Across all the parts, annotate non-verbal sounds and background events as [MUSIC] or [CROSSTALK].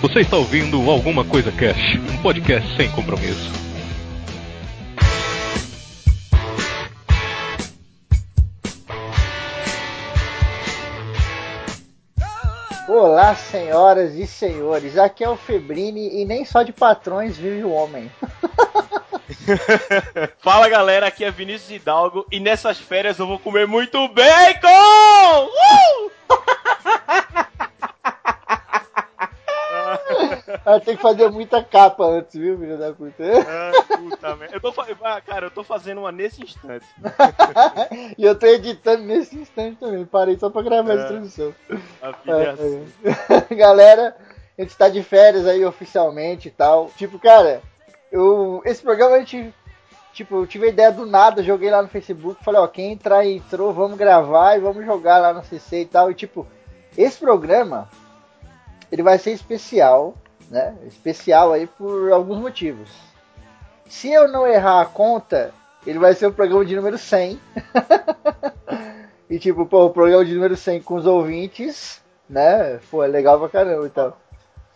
Você está ouvindo Alguma Coisa Cash, um podcast sem compromisso. Olá, senhoras e senhores. Aqui é o Febrini e nem só de patrões vive o homem. [LAUGHS] Fala galera, aqui é Vinícius Hidalgo e nessas férias eu vou comer muito bacon! Uh! Ah, tem que fazer muita capa antes, viu, filho da puta? Ah, puta merda. Eu tô, ah, cara, eu tô fazendo uma nesse instante. [LAUGHS] e eu tô editando nesse instante também. Parei só pra gravar essa É. introdução. A vida é assim. É, é. [LAUGHS] Galera, a gente tá de férias aí oficialmente e tal. Tipo, cara, eu, esse programa a gente. Tipo, eu tive a ideia do nada, joguei lá no Facebook, falei, ó, quem entrar entrou, vamos gravar e vamos jogar lá no CC e tal. E tipo, esse programa, ele vai ser especial, né? Especial aí por alguns motivos. Se eu não errar a conta, ele vai ser o programa de número 100. [LAUGHS] e tipo, pô, o programa de número 100 com os ouvintes, né? Pô, é legal pra caramba então.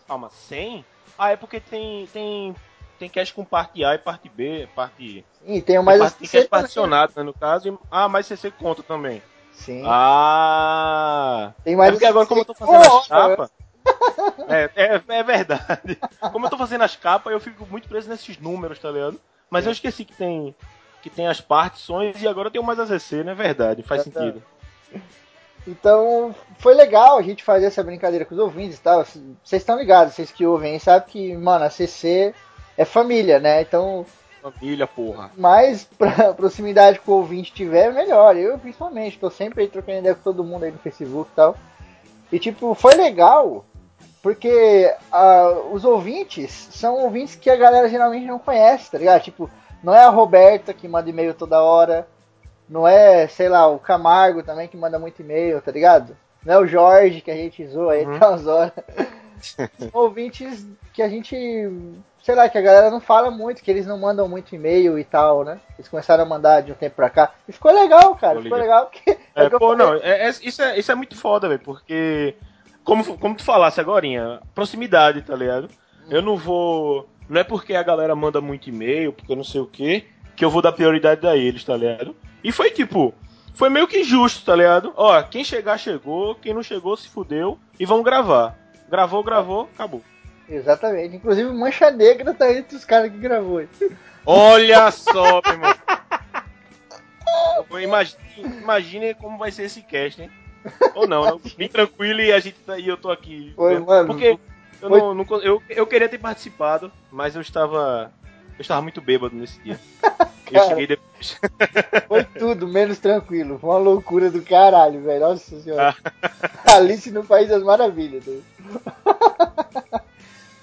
Calma, 100? Ah, é porque tem, tem, tem cast com parte A e parte B, parte... E tem mais tem, tem cast particionado, né, no caso. e- ah, mas CC conta também. Sim. Ah! tem mais é porque agora como eu tô fazendo Porra, capas... É, é, é verdade. Como eu tô fazendo as capas, eu fico muito preso nesses números, tá ligado? Mas eu esqueci que tem que tem as partições e agora eu tenho mais a CC, não é verdade? Faz É, tá. sentido. Então, foi legal a gente fazer essa brincadeira com os ouvintes e tal. Vocês estão ligados, vocês que ouvem, sabem que, mano, a CC é família, né? Então, Família, porra. mais [LAUGHS] pra proximidade com o ouvinte tiver, melhor. Eu, principalmente, tô sempre aí trocando ideia com todo mundo aí no Facebook e tal. E, tipo, foi legal, porque ah, os ouvintes são ouvintes que a galera geralmente não conhece, tá ligado? Tipo, não é a Roberta que manda e-mail toda hora, não é, sei lá, o Camargo também que manda muito e-mail, tá ligado? Não é o Jorge que a gente zoa aí Uhum. até umas horas. [LAUGHS] São ouvintes que a gente, sei lá, que a galera não fala muito, que eles não mandam muito e-mail e tal, né? Eles começaram a mandar de um tempo pra cá. E ficou legal, cara, ficou legal porque. É, [LAUGHS] eu pô, não, é- é- isso, é, isso é muito foda, velho, porque. Como, como tu falasse agora, proximidade, tá ligado? Eu não vou. Não é porque a galera manda muito e-mail, porque não sei o que, que eu vou dar prioridade a eles, tá ligado? E foi tipo. Foi meio que justo, tá ligado? Ó, quem chegar, chegou, quem não chegou, se fudeu, e vamos gravar. Gravou, gravou, acabou. Exatamente. Inclusive, Mancha Negra tá entre os caras que gravou. isso. Olha só, meu irmão. Imagine, imagine como vai ser esse cast, hein? [LAUGHS] Ou não, né? Bem tranquilo e a gente tá, e eu tô aqui. Vendo. mano. Porque eu, não, não eu, eu queria ter participado, mas eu estava. Eu estava muito bêbado nesse dia. [LAUGHS] Eu cheguei depois. [LAUGHS] Foi tudo menos tranquilo. Foi uma loucura do caralho, velho. Nossa senhora. Alice no País das Maravilhas. né?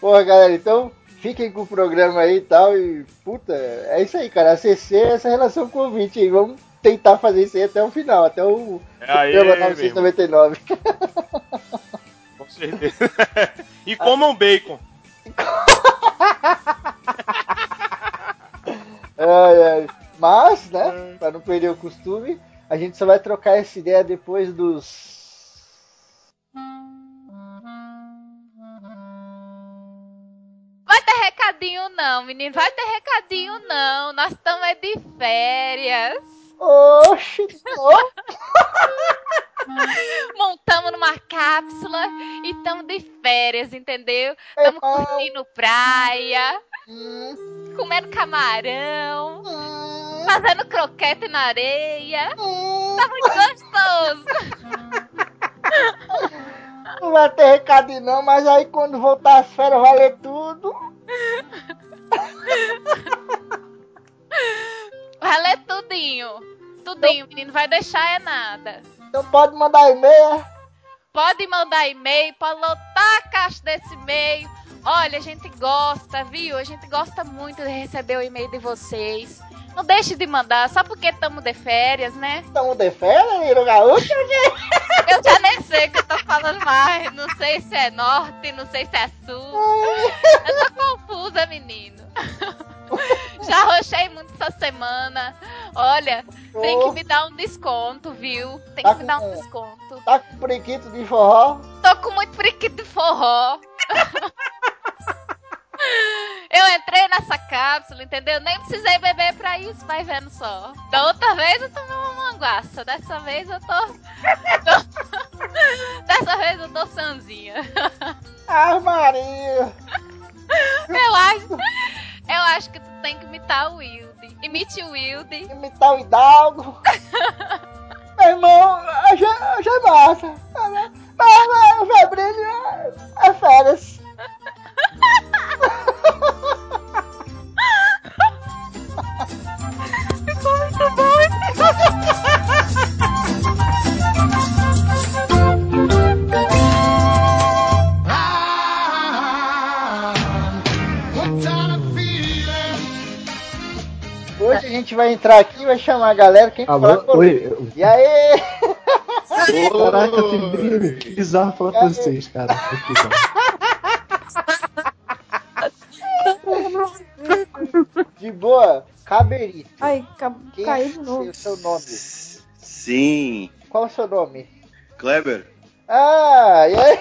Porra, galera, então fiquem com o programa aí e tal. E, puta, é isso aí, cara. A CC é essa relação com o ouvinte aí. Vamos tentar fazer isso aí até o final, até o É irmão, 999. [LAUGHS] com certeza. [LAUGHS] e comam bacon. [LAUGHS] Ai, ai. Mas, né, pra não perder o costume, a gente só vai trocar essa ideia depois dos. Vai ter recadinho não, menino. Vai ter recadinho não. Nós estamos é de férias. Oxi! [LAUGHS] Montamos numa cápsula e estamos de férias, entendeu? Estamos curtindo praia, hum, comendo camarão, hum, fazendo croquete na areia. hum. Tá muito gostoso. Não vai ter recado não, mas aí quando voltar as férias vai ler tudo. [LAUGHS] Vai ler tudinho. Tudinho, menino. Vai deixar é nada. Então pode mandar e-mail. Pode mandar e-mail, pode lotar a caixa desse e-mail. Olha, a gente gosta, viu? A gente gosta muito de receber o e-mail de vocês. Não deixe de mandar, só porque estamos de férias, né? Estamos de férias, Niro Gaúcho? Eu já nem sei o que eu tô falando mais. Não sei se é norte, não sei se é sul. Eu tô confusa, menino. [LAUGHS] Já rochei muito essa semana. Olha, tem que me dar um desconto, viu? Tem Tá que me dar um desconto. Tá com prequito de forró? Tô com muito periquito de forró. [LAUGHS] Eu entrei nessa cápsula, entendeu? Nem precisei beber pra isso, vai vendo só. Da outra vez eu tomei uma manguaça. Dessa vez eu tô. tô- [LAUGHS] Dessa vez eu tô sanzinha. Ah, Maria! [LAUGHS] Eu acho. Eu acho que tu tem que imitar o Wilde. Imite o Wilde. Imitar o Hidalgo. [LAUGHS] Meu irmão, já, já é massa. Mas, o Fabrício é, é férias. [LAUGHS] Ficou muito bom. Gente vai entrar aqui e vai chamar a galera. Quem Alô? falar comigo. Oi, E aí? [LAUGHS] caraca, que que bizarro falar com vocês, cara. [LAUGHS] De boa, Caberito. Ai, ca... Quem caiu é de novo. o seu nome? Sim, Qual é o seu nome? Kleber, Ah, e aí?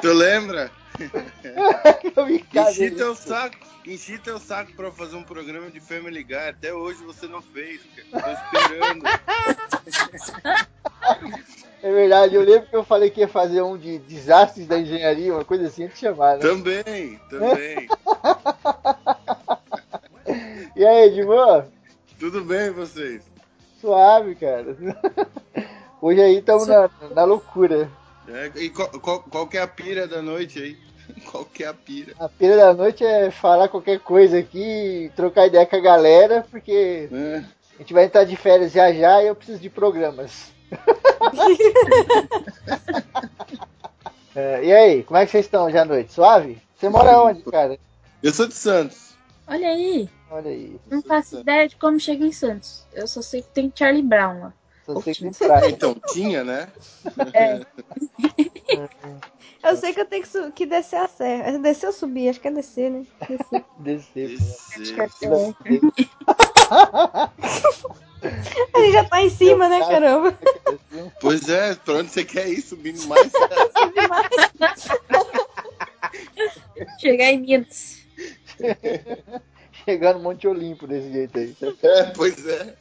tu lembra? [LAUGHS] Enchi teu saco, enchi teu saco pra fazer um programa de Family Guy. Até hoje você não fez, cara. Tô esperando. É verdade, eu lembro que eu falei que ia fazer um de desastres da engenharia, uma coisa assim, te chamar, né? também, também. [LAUGHS] E aí, boa? Tudo bem vocês? Suave, cara. Hoje aí estamos na, na loucura. É, e qual, qual, qual que é a pira da noite aí? Qual que é a pira? A pena da noite é falar qualquer coisa aqui, trocar ideia com a galera, porque É, a gente vai entrar de férias já já e eu preciso de programas. [LAUGHS] É, e aí, como é que vocês estão hoje à noite? Suave? Você mora onde, cara? Eu sou de Santos. Olha aí, Olha aí. não faço ideia de como chega em Santos. Eu só sei que tem Charlie Brown lá. Só sei que praia. Então, tinha, né? É. [LAUGHS] Eu sei que eu tenho que, que descer a serra. É Descer ou subir? Acho que é descer, né? Descer. [LAUGHS] Descer. Gente [LAUGHS] já tá em cima, né, caramba? Pois é, pra onde você quer ir? Subindo mais? [LAUGHS] Chegar em Minas. Chegando no Monte Olimpo desse jeito aí. É, pois é.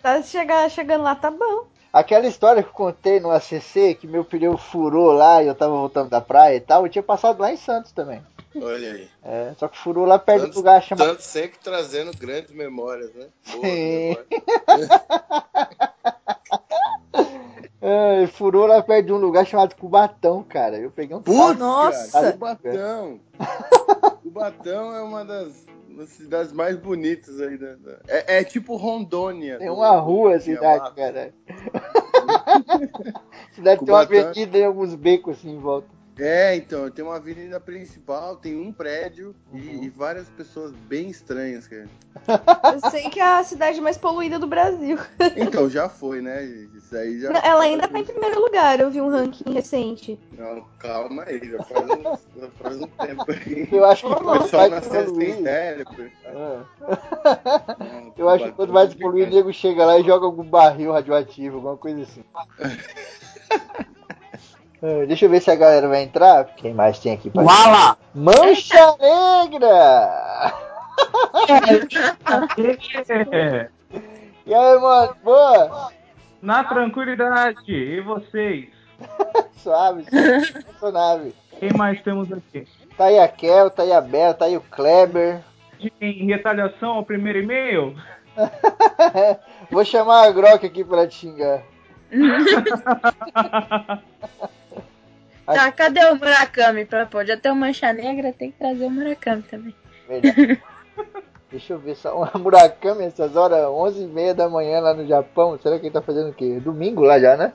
Tá chegar, chegando lá, tá bom. Aquela história que eu contei no ACC, que meu pneu furou lá e eu tava voltando da praia e tal, eu tinha passado lá em Santos também. Olha aí. É, só que furou lá perto do Santos- lugar chamado. Santos sempre trazendo grandes memórias, né? Boas Sim. [LAUGHS] É, furou lá perto de um lugar chamado Cubatão, cara. Eu peguei um Putz, Nossa. Cubatão. [LAUGHS] Cubatão é uma das, das cidades mais bonitas aí. Da, da- É, é tipo Rondônia. Tem do- uma rua a do cidade, cara. Cidade tem uma avenida e alguns becos assim em volta. É, então, tem uma avenida principal, tem um prédio Uhum. e, e várias pessoas bem estranhas, cara. Eu sei que é a cidade mais poluída do Brasil. Então, já foi, né? Isso aí já. Ela ainda tá em primeiro lugar, eu vi um ranking recente. Não, calma aí, já faz um, já faz um tempo aí. Eu acho que O pessoal vai nasceu sem cérebro. Eu acho que quando vai despoluir, o nego chega lá e joga algum barril radioativo, alguma coisa assim. [LAUGHS] É, Deixa eu ver se a galera vai entrar. Quem mais tem aqui pra Wala! Mancha Negra! [LAUGHS] E aí, mano? Boa? na tranquilidade, e vocês? [LAUGHS] Suave, suave. Quem mais temos aqui? Tá aí a Kel, tá aí a Bela, tá aí o Kleber. Em retaliação ao primeiro e-mail? [LAUGHS] Vou chamar a Grok aqui pra te xingar. Tá, cadê o Murakami? Pra pode até o Mancha Negra, tem que trazer o Murakami também. Verdade. [LAUGHS] Deixa eu ver só. Uma Murakami essas horas, 11h30 da manhã lá no Japão. Será que ele tá fazendo o quê? Domingo lá já, né?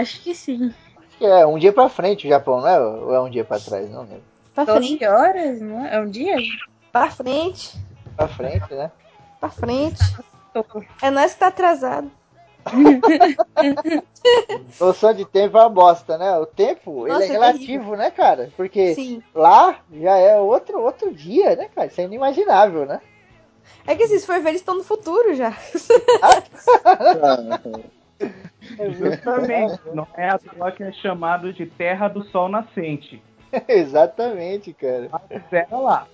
Acho que sim. Acho que é um dia pra frente o Japão, não é? Ou é um dia pra trás? Não lembro. Pra 12 frente, horas, não é? É um dia? pra frente, Pra frente, né? pra frente. É nós que tá atrasado. [LAUGHS] Noção de tempo é uma bosta, né? O tempo, Nossa, ele é é relativo, né, cara? Porque Sim. lá já é outro, outro dia, né, cara? Isso é inimaginável, né? É que se for ver, eles estão no futuro já. [LAUGHS] Justamente. Não é à toa que é chamado de Terra do Sol Nascente. [LAUGHS] Exatamente, cara. Espera lá.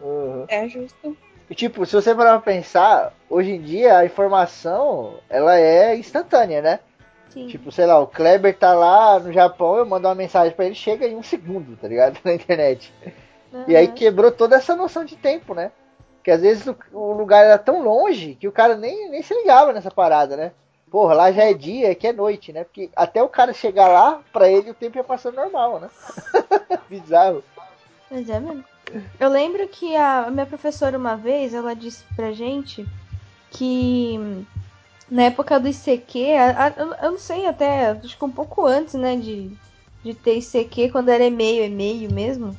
Uhum. É justo. E, tipo, se você parar pra pensar, hoje em dia a informação, ela é instantânea, né? Sim. Tipo, sei lá, o Kleber tá lá no Japão, eu mando uma mensagem pra ele, chega em um segundo, tá ligado? [LAUGHS] Na internet. E aí quebrou toda essa noção de tempo, né? Que às vezes o, o lugar era tão longe que o cara nem, nem se ligava nessa parada, né? Porra, lá já é dia, aqui é noite, né? Porque até o cara chegar lá, pra ele o tempo ia passando normal, né? [LAUGHS] Bizarro. Mas é mesmo. Eu lembro que a minha professora uma vez, ela disse pra gente que na época do ICQ, a- a- eu não sei até, acho que um pouco antes, né, de, de ter ICQ, quando era e-mail, e-mail mesmo.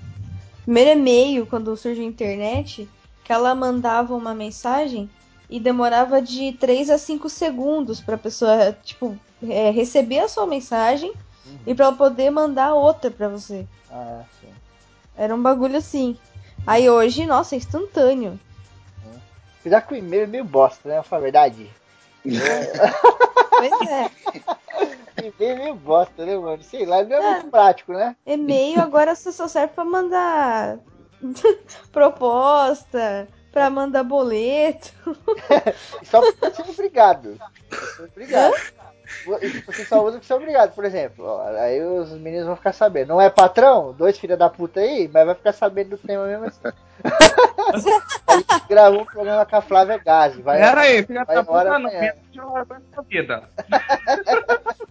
Primeiro e-mail, quando surgiu a internet, que ela mandava uma mensagem e demorava de 3 a 5 segundos pra pessoa, tipo, é, receber a sua mensagem e pra ela poder mandar outra pra você. Ah, sim. Era um bagulho assim. Aí hoje, nossa, é instantâneo. Apesar que o e-mail é meio bosta, né? Falar a verdade. Pois é. [LAUGHS] E-mail é meio bosta, né, mano? Sei lá, não é muito prático, né? E-mail agora só serve pra mandar [LAUGHS] proposta, pra mandar boleto. [LAUGHS] Só ser obrigado. Obrigado. Você só usa porque você é obrigado, por exemplo. ó, aí os meninos vão ficar sabendo. Não é patrão? Dois filha da puta aí, mas vai ficar sabendo do tema mesmo assim. [LAUGHS] a gente gravou um programa com a Flávia Gazi. Vai, Pera aí, filha vai da embora puta, não amanhã. pensa de essa vida. [LAUGHS]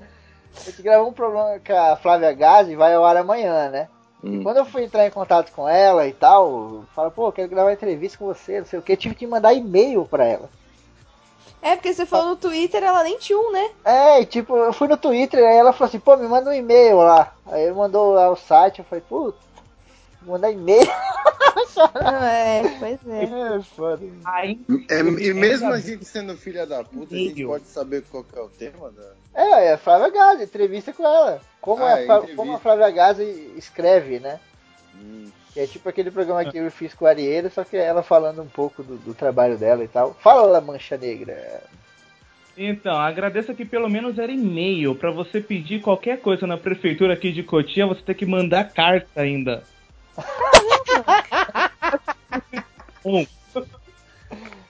A gente gravou um programa com a Flávia Gazi vai ao ar amanhã, né? Hum. Quando eu fui entrar em contato com ela e tal, fala, pô, quero gravar entrevista com você, não sei o que, tive que mandar e-mail pra ela. É, porque você falou no Twitter, ela nem tinha um, né? É, e tipo, eu fui no Twitter, aí ela falou assim, pô, me manda um e-mail lá. Aí ele mandou lá o site, eu falei, putz, mandar e-mail. [LAUGHS] É, pois é. É, foda. Aí, É, e mesmo a gente sendo filha da puta, a gente pode saber qual que é o tema da. É, é a Flávia Gazi, entrevista com ela. Como, Ah, a, entrevista. como a Flávia Gazi escreve, né? Que é tipo aquele programa que eu fiz com a Arieira, só que ela falando um pouco do, do trabalho dela e tal. Fala, Mancha Negra. Então, agradeço que pelo menos era e-mail. Pra você pedir qualquer coisa na prefeitura aqui de Cotia, você tem que mandar carta ainda. [LAUGHS] Um,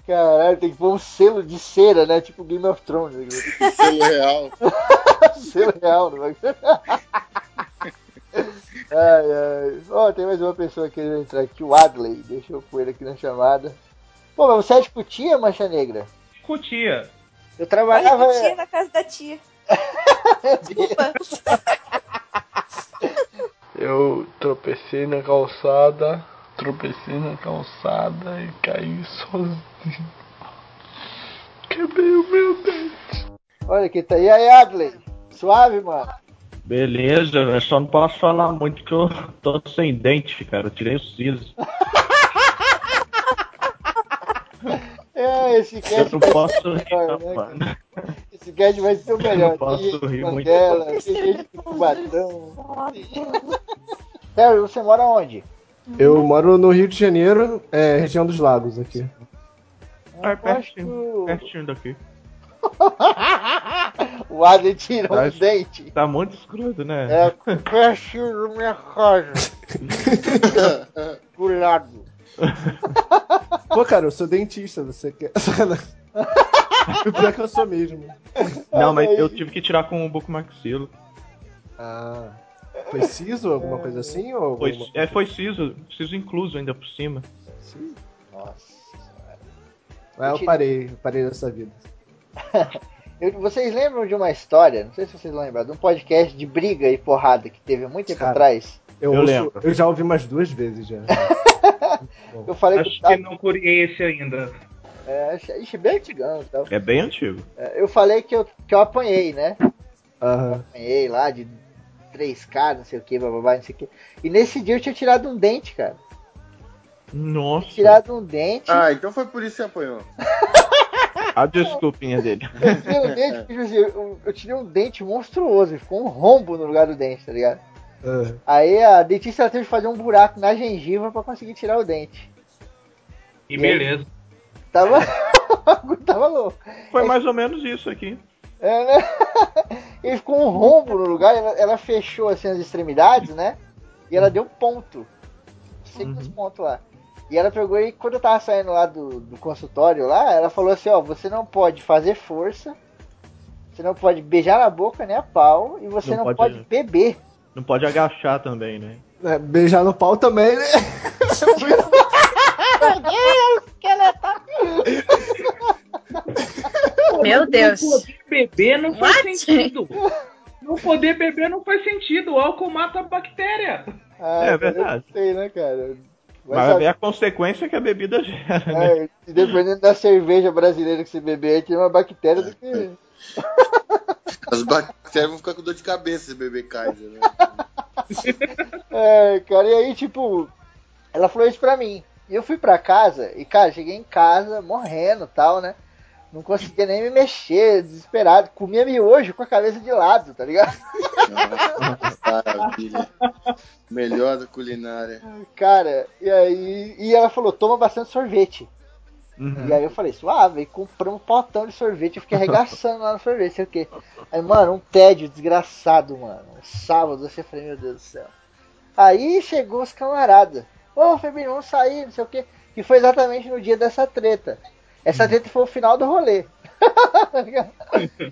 Caralho, tem que pôr um selo de cera, né? Tipo Game of Thrones. né? [LAUGHS] Selo real. [LAUGHS] selo real no bagulho. Ai, ai. Ó, tem mais uma pessoa querendo entrar aqui, o Adley. Deixa eu pôr ele aqui na chamada. Pô, mas você é de Cutia, Mancha Negra? Cotia. Eu trabalhava. a tia na casa da tia. [LAUGHS] Desculpa. [LAUGHS] Eu tropecei na calçada, tropecei na calçada e caí sozinho. Quebrei o meu dente. Olha que tá aí, aí, Adley. Suave, mano. Beleza, eu só não posso falar muito que eu tô sem dente, cara. Eu tirei o siso. [LAUGHS] É, esse Eu cast não vai posso ser o rir, melhor, não, né, mano. Esse cast vai ser o melhor. não posso tem rir muito. Tem gente Cubatão. [LAUGHS] Você mora onde? Eu moro no Rio de Janeiro, é, região dos lagos aqui. É pertinho, pertinho daqui. [LAUGHS] o Adley tirou Tá- um dente. Tá muito escuro, né? É, da minha casa. Do lado. [LAUGHS] Pô, cara, eu sou dentista, você quer. o [LAUGHS] pior que eu sou mesmo. Não, mas eu tive que tirar com o bucomaxilo. Ah. Foi siso, alguma coisa assim? Ou Foi, alguma- é, foi siso, siso incluso ainda por cima. Nossa. Ah, eu parei, eu parei dessa vida. [LAUGHS] Eu- vocês lembram de uma história, não sei se vocês lembram, de um podcast de briga e porrada que teve há muito tempo Cara, atrás? Eu, Eu ouço- lembro. eu já ouvi umas duas vezes já. [LAUGHS] Eu falei Acho que, que não curiei esse ainda. é, ixi, bem antigão e tal. É bem antigo. É, Eu falei que eu, que eu apanhei, né? Aham. Apanhei lá de 3K, não sei o que, bababá, não sei o que. E nesse dia eu tinha tirado um dente, cara. Nossa. Tirado um dente. Ah, então foi por isso que você apanhou. [LAUGHS] A desculpinha dele. [LAUGHS] Eu tirei o dente, tipo assim, eu, eu tirei um dente monstruoso, e ficou um rombo no lugar do dente, tá ligado? É. Aí a dentista ela teve que fazer um buraco na gengiva pra conseguir tirar o dente. E beleza. Tava. [LAUGHS] tava louco. Foi mais ou menos isso aqui. É, né? [LAUGHS] E ficou um rombo no lugar, ela, ela fechou assim as extremidades, né? E ela deu ponto. Cinco Uhum. pontos lá. E ela pegou e quando eu tava saindo lá do, do consultório lá, ela falou assim, ó, você não pode fazer força, você não pode beijar na boca nem a pau, e você Não não, pode- pode... beber. Não pode agachar também, né? É, beijar no pau também, né? Meu Deus. Não poder beber não faz What? sentido. Não poder beber não faz sentido. O álcool mata a bactéria. Ah, É verdade. Eu sei, né, cara? Vai Mas saber. é a consequência que a bebida gera, né? É, dependendo da cerveja brasileira que você beber, aí tem uma bactéria do que. [LAUGHS] As bactérias vão ficar com dor de cabeça se beber Kaiser, né? [LAUGHS] É, cara, e aí, tipo, ela falou isso pra mim. E eu fui pra casa, e, cara, cheguei em casa morrendo e tal, né? Não conseguia nem me mexer, desesperado. Comia miojo com a cabeça de lado, tá ligado? Maravilha. Melhor da culinária. Cara, e aí. E ela falou: toma bastante sorvete. Uhum. E aí eu falei, suave, aí compramos um potão de sorvete, eu fiquei arregaçando lá no sorvete, sei o quê. Aí, mano, um tédio desgraçado, mano. Um sábado, você falei, meu Deus do céu. Aí chegou os camaradas. Ô, Febrinho, vamos sair, não sei o quê. Que foi exatamente no dia dessa treta. Essa treta foi o final do rolê.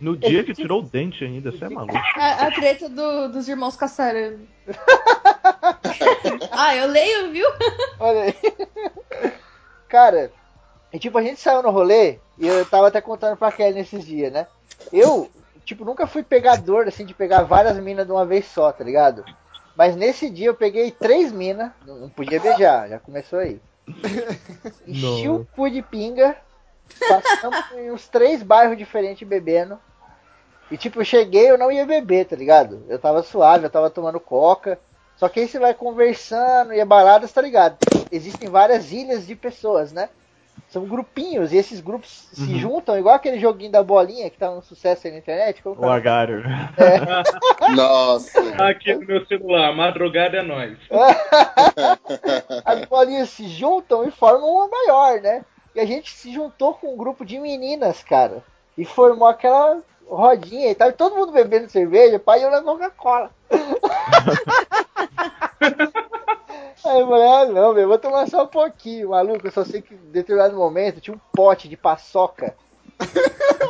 No dia que tirou o dente ainda, você é maluco. A, a treta do- dos irmãos caçarando. [LAUGHS] ah, eu leio, viu? Olha aí. Cara, e tipo, a gente saiu no rolê, e eu tava até contando pra Kelly nesses dias, né? Eu, tipo, nunca fui pegador, assim, de pegar várias minas de uma vez só, tá ligado? Mas nesse dia eu peguei três minas, não não podia beijar, já começou aí. [LAUGHS] Enchi o cu de pinga, passamos [LAUGHS] em uns três bairros diferentes bebendo. E tipo, eu cheguei, eu não ia beber, tá ligado? Eu tava suave, eu tava tomando coca. Só que aí você vai conversando e é baladas, tá ligado? Existem várias ilhas de pessoas, né? São grupinhos, e esses grupos se Uhum. juntam, igual aquele joguinho da bolinha que tá um sucesso aí na internet. Como O agário. [LAUGHS] Nossa. Aqui no meu celular, madrugada é nós. [LAUGHS] As bolinhas se juntam e formam uma maior, né? E a gente se juntou com um grupo de meninas, cara. E formou aquela rodinha e tal. E todo mundo bebendo cerveja, pai, eu na Coca-Cola. [LAUGHS] Aí eu falei, ah não, meu, vou tomar só um pouquinho, maluco. Eu só sei que em determinado momento tinha um pote de paçoca.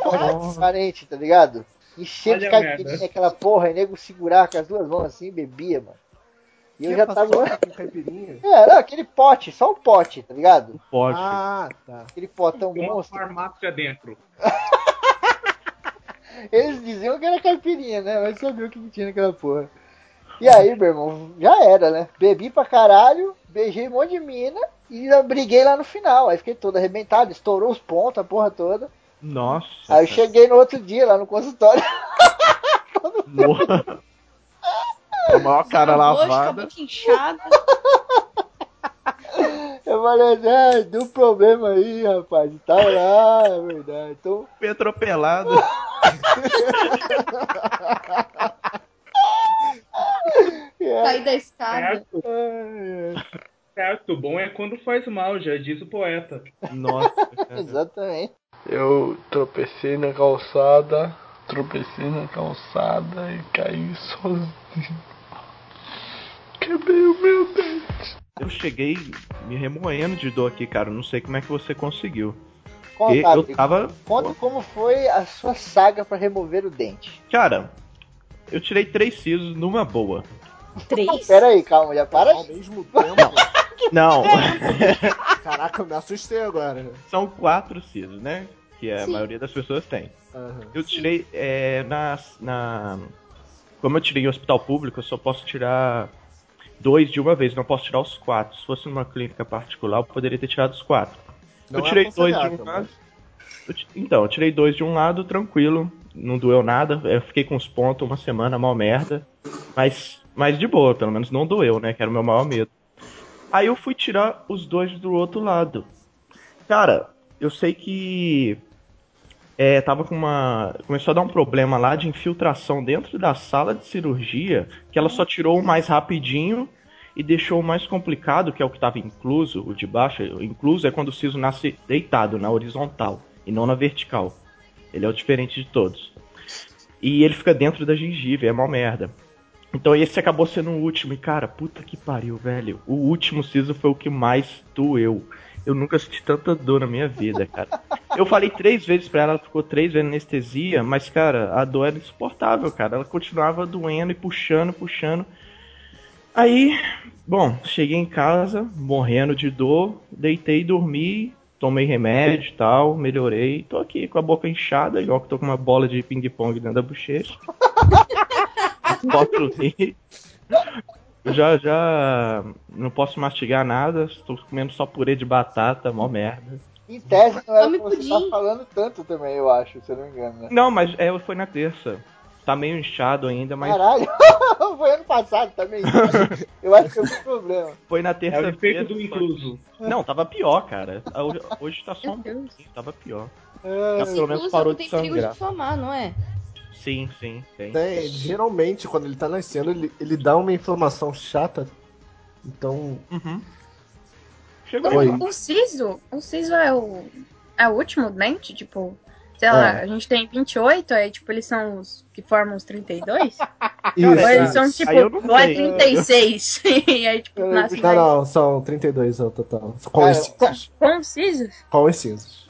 Transparente, tá ligado? Enchendo de caipirinha aquela porra, e nego segurar com as duas mãos assim e bebia, mano. E eu já tava. [LAUGHS] É, não, aquele pote, só o pote, tá ligado? Pode. Ah, tá. Aquele potão Tem uma monstro. farmácia dentro. [LAUGHS] Eles diziam que era caipirinha, né? Mas sabia o que tinha naquela porra. E aí, meu irmão, já era, né? Bebi pra caralho, beijei um monte de mina e briguei lá no final. Aí fiquei todo arrebentado, estourou os pontos, a porra toda. Nossa. Aí eu cheguei no outro dia lá no consultório. [LAUGHS] Morra. A maior cara Roxo, com a lavada. inchada. [LAUGHS] Eu falei, ah, deu um problema aí, rapaz. Tal, lá, é verdade. Então, Fui atropelado. [LAUGHS] é. Saí da escada. Certo, certo. Bom é quando faz mal, já diz o poeta. Nossa. [LAUGHS] Exatamente. Eu tropecei na calçada, tropecei na calçada e caí sozinho. Quebrei o meu dente. Eu cheguei me remoendo de dor aqui, cara. Não sei como é que você conseguiu. Conta, eu tava. Conta como foi a sua saga pra remover o dente. Cara, eu tirei três sisos numa boa. Três? Pera aí, calma, já para Ao mesmo tempo. Não, [LAUGHS] Caraca, eu me assustei agora. são quatro sisos, né? Que a Sim. maioria das pessoas tem. Aham. Eu tirei é, na, na. Como eu tirei em hospital público, eu só posso tirar dois de uma vez, não posso tirar os quatro. Se fosse numa clínica particular, eu poderia ter tirado os quatro. Não eu é tirei dois de um lado. Eu Então, eu tirei dois de um lado, tranquilo. Não doeu nada. Eu fiquei com os pontos uma semana, mal merda. Mas, mas de boa, pelo menos não doeu, né? Que era o meu maior medo. Aí eu fui tirar os dois do outro lado. Cara, eu sei que é, tava com uma. Começou a dar um problema lá de infiltração dentro da sala de cirurgia, que ela só tirou o mais rapidinho e deixou o mais complicado, que é o que estava incluso, o de baixo. Incluso é quando o siso nasce deitado, na horizontal, e não na vertical. Ele é o diferente de todos. E ele fica dentro da gengiva, é mó merda. Então esse acabou sendo o último. E cara, puta que pariu, velho. O último siso foi o que mais doeu. Eu nunca senti tanta dor na minha vida, cara. Eu falei três vezes pra ela, ela ficou três vezes anestesia, mas, cara, a dor era insuportável, cara. Ela continuava doendo e puxando, puxando. Aí, bom, cheguei em casa, morrendo de dor, deitei, dormi, tomei remédio e tal, melhorei. Tô aqui com a boca inchada, igual que tô com uma bola de ping-pong dentro da bochecha. [LAUGHS] Posso rir. Já, já não posso mastigar nada, estou comendo só purê de batata, mó merda. Em tese não era Come pra você pudim. tá falando tanto também, eu acho, se eu não me engano, né? Não, mas é, foi na terça. Tá meio inchado ainda, mas Caralho, [LAUGHS] foi ano passado também. Eu acho que é um problema. foi na É o terça-feira. efeito do incluso. Não, tava pior, cara. Hoje, hoje tá só um pouquinho, tava pior. É, Já pelo menos parou tem de perigo de sangrar. inflamar, não é? Sim, sim, tem. Tem, geralmente, quando ele tá nascendo, ele, ele dá uma inflamação chata. Então. Uhum. Chegou. Oi. O siso, o siso é o, é o último dente? Tipo, sei lá, É. a gente tem 28, aí tipo, eles são os que formam os 32? Isso, [LAUGHS] Ou eles isso. são tipo, não ou é sei. 36? [LAUGHS] e aí tipo, Eu- nasce Não, mais. não, são 32 ao total. Com Cara, os cinzos. Com.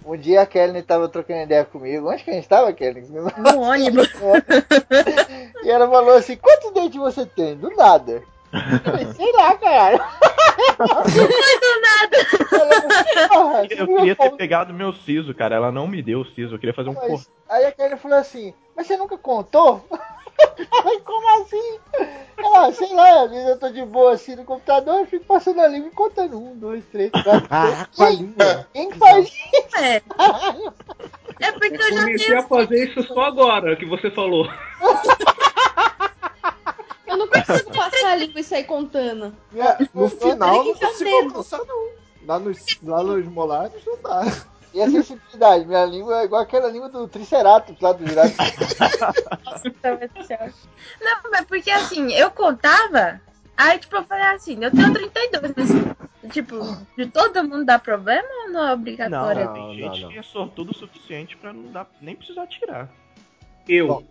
Um dia a Kelly tava trocando ideia comigo. Onde que a gente tava, Kelly? No ônibus. [LAUGHS] E ela falou assim: quantos dentes você tem? Do nada. Eu falei, sei lá, caralho. Ela- Eu queria ter pegado meu siso, cara. Ela não me deu o siso. Eu queria fazer um Mas- corte. Aí a Kelly falou assim: Mas você nunca contou? Falei, [LAUGHS] como assim? Ela, sei lá, às vezes eu tô de boa assim no computador, eu fico passando a língua e contando um, dois, três, quatro. Ah, com a língua. Quem que faz isso? É. [LAUGHS] É porque eu já Comecei tenho. a fazer isso só agora que você falou. [LAUGHS] Não consigo passar a língua e sair contando. No final, tem não que consigo alcançar, não. Lá nos, lá nos molares não dá. E a sensibilidade? Minha língua é igual aquela língua do Triceratops lá do Jurassic Não, mas porque assim, eu contava, aí tipo, eu falei assim, eu tenho 32, mas tipo, de todo mundo dá problema ou não é Não, obrigatório? Não, tem não, gente não. que é sortudo o suficiente pra não dar, nem precisar tirar. Eu. Bom.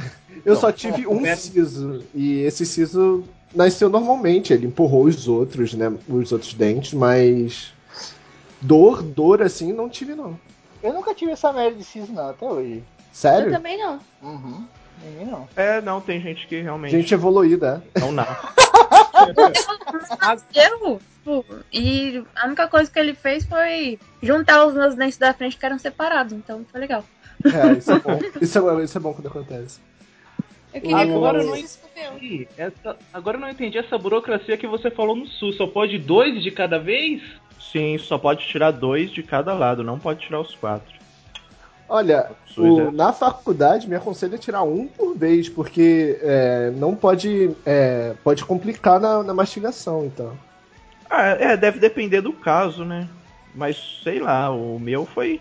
[LAUGHS] Eu Não. só tive um siso. E esse siso nasceu normalmente. Ele empurrou os outros, né? Os outros dentes, mas. Dor, dor assim, não tive, não. Eu nunca tive essa merda de siso, não, até hoje. Eu Sério? também não. Uhum. Ninguém não. É, não, tem gente que realmente Gente evoluída, é? não nasce. [LAUGHS] Nasceu, tipo, e a única coisa que ele fez foi juntar os meus dentes da frente que eram separados, então foi legal. É, isso é [LAUGHS] bom. Isso é, isso é bom quando acontece. Eu queria Agora não entendi. Essa, agora eu não entendi essa burocracia que você falou no SUS. Só pode dois de cada vez? Sim, só pode tirar dois de cada lado, não pode tirar os quatro. Olha, o- é- na faculdade me aconselha a tirar um por vez, porque é, não pode. é, pode complicar na, na mastigação, então. Ah, é, deve depender do caso, né? Mas sei lá, o meu foi.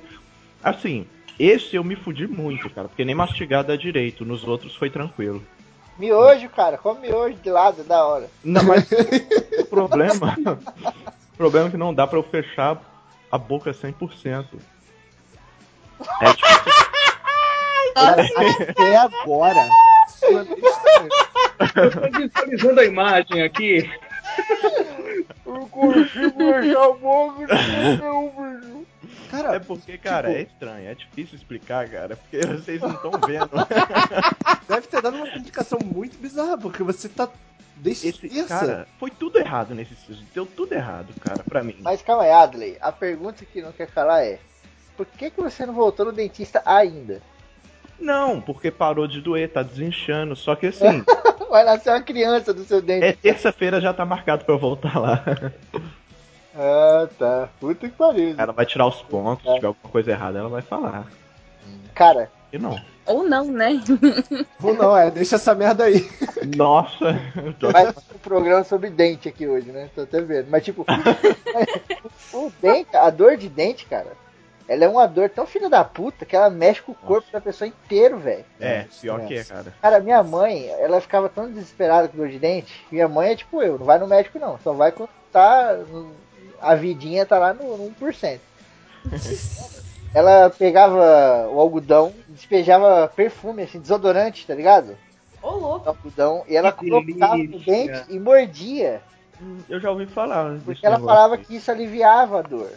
Assim, esse eu me fudi muito, cara, porque nem mastigar dá direito, nos outros foi tranquilo. Miojo, cara, come miojo de lado, da hora. Não, mas [LAUGHS] o problema. O problema é que não dá pra eu fechar a boca 100%. É tipo, Até [LAUGHS] agora. é. Eu tô visualizando a imagem aqui. Eu consigo fechar a boca não, velho. Cara, é porque, cara, tipo- é estranho, é difícil explicar, cara, porque [LAUGHS] vocês não estão vendo. [LAUGHS] deve ter dado uma complicação muito bizarra, porque você tá. Desde Esse cara, foi tudo errado nesse siso, deu tudo errado, cara, pra mim. Mas calma aí, Adley. A pergunta que não quer calar é: Por que, que você não voltou no dentista ainda? Não, porque parou de doer, tá desinchando, só que assim, [LAUGHS] Vai nascer uma criança do seu dente. é terça-feira já tá marcado pra eu voltar lá. Ah, tá. Puta que pariu. Ela vai tirar os pontos, se tiver alguma coisa errada, ela vai falar. Cara, E não. Ou não, né? [LAUGHS] Ou não, é, deixa essa merda aí. Nossa, vai ter um programa sobre dente aqui hoje, né? Tô até vendo. Mas tipo, [LAUGHS] o dente, a dor de dente, cara, ela é uma dor tão filha da puta que ela mexe com o corpo da pessoa inteiro, velho. É, pior que é, cara. Cara, minha mãe, ela ficava tão desesperada com dor de dente. Minha mãe é tipo eu, não vai no médico não. Só vai quando tá. A vidinha tá lá no, no 1%. [LAUGHS] ela pegava o algodão, despejava perfume, assim, desodorante, tá ligado? Ô, louco. Algodão, e ela Que colocava no dente e mordia. Eu já ouvi falar. Porque ela negócio falava que isso aliviava a dor.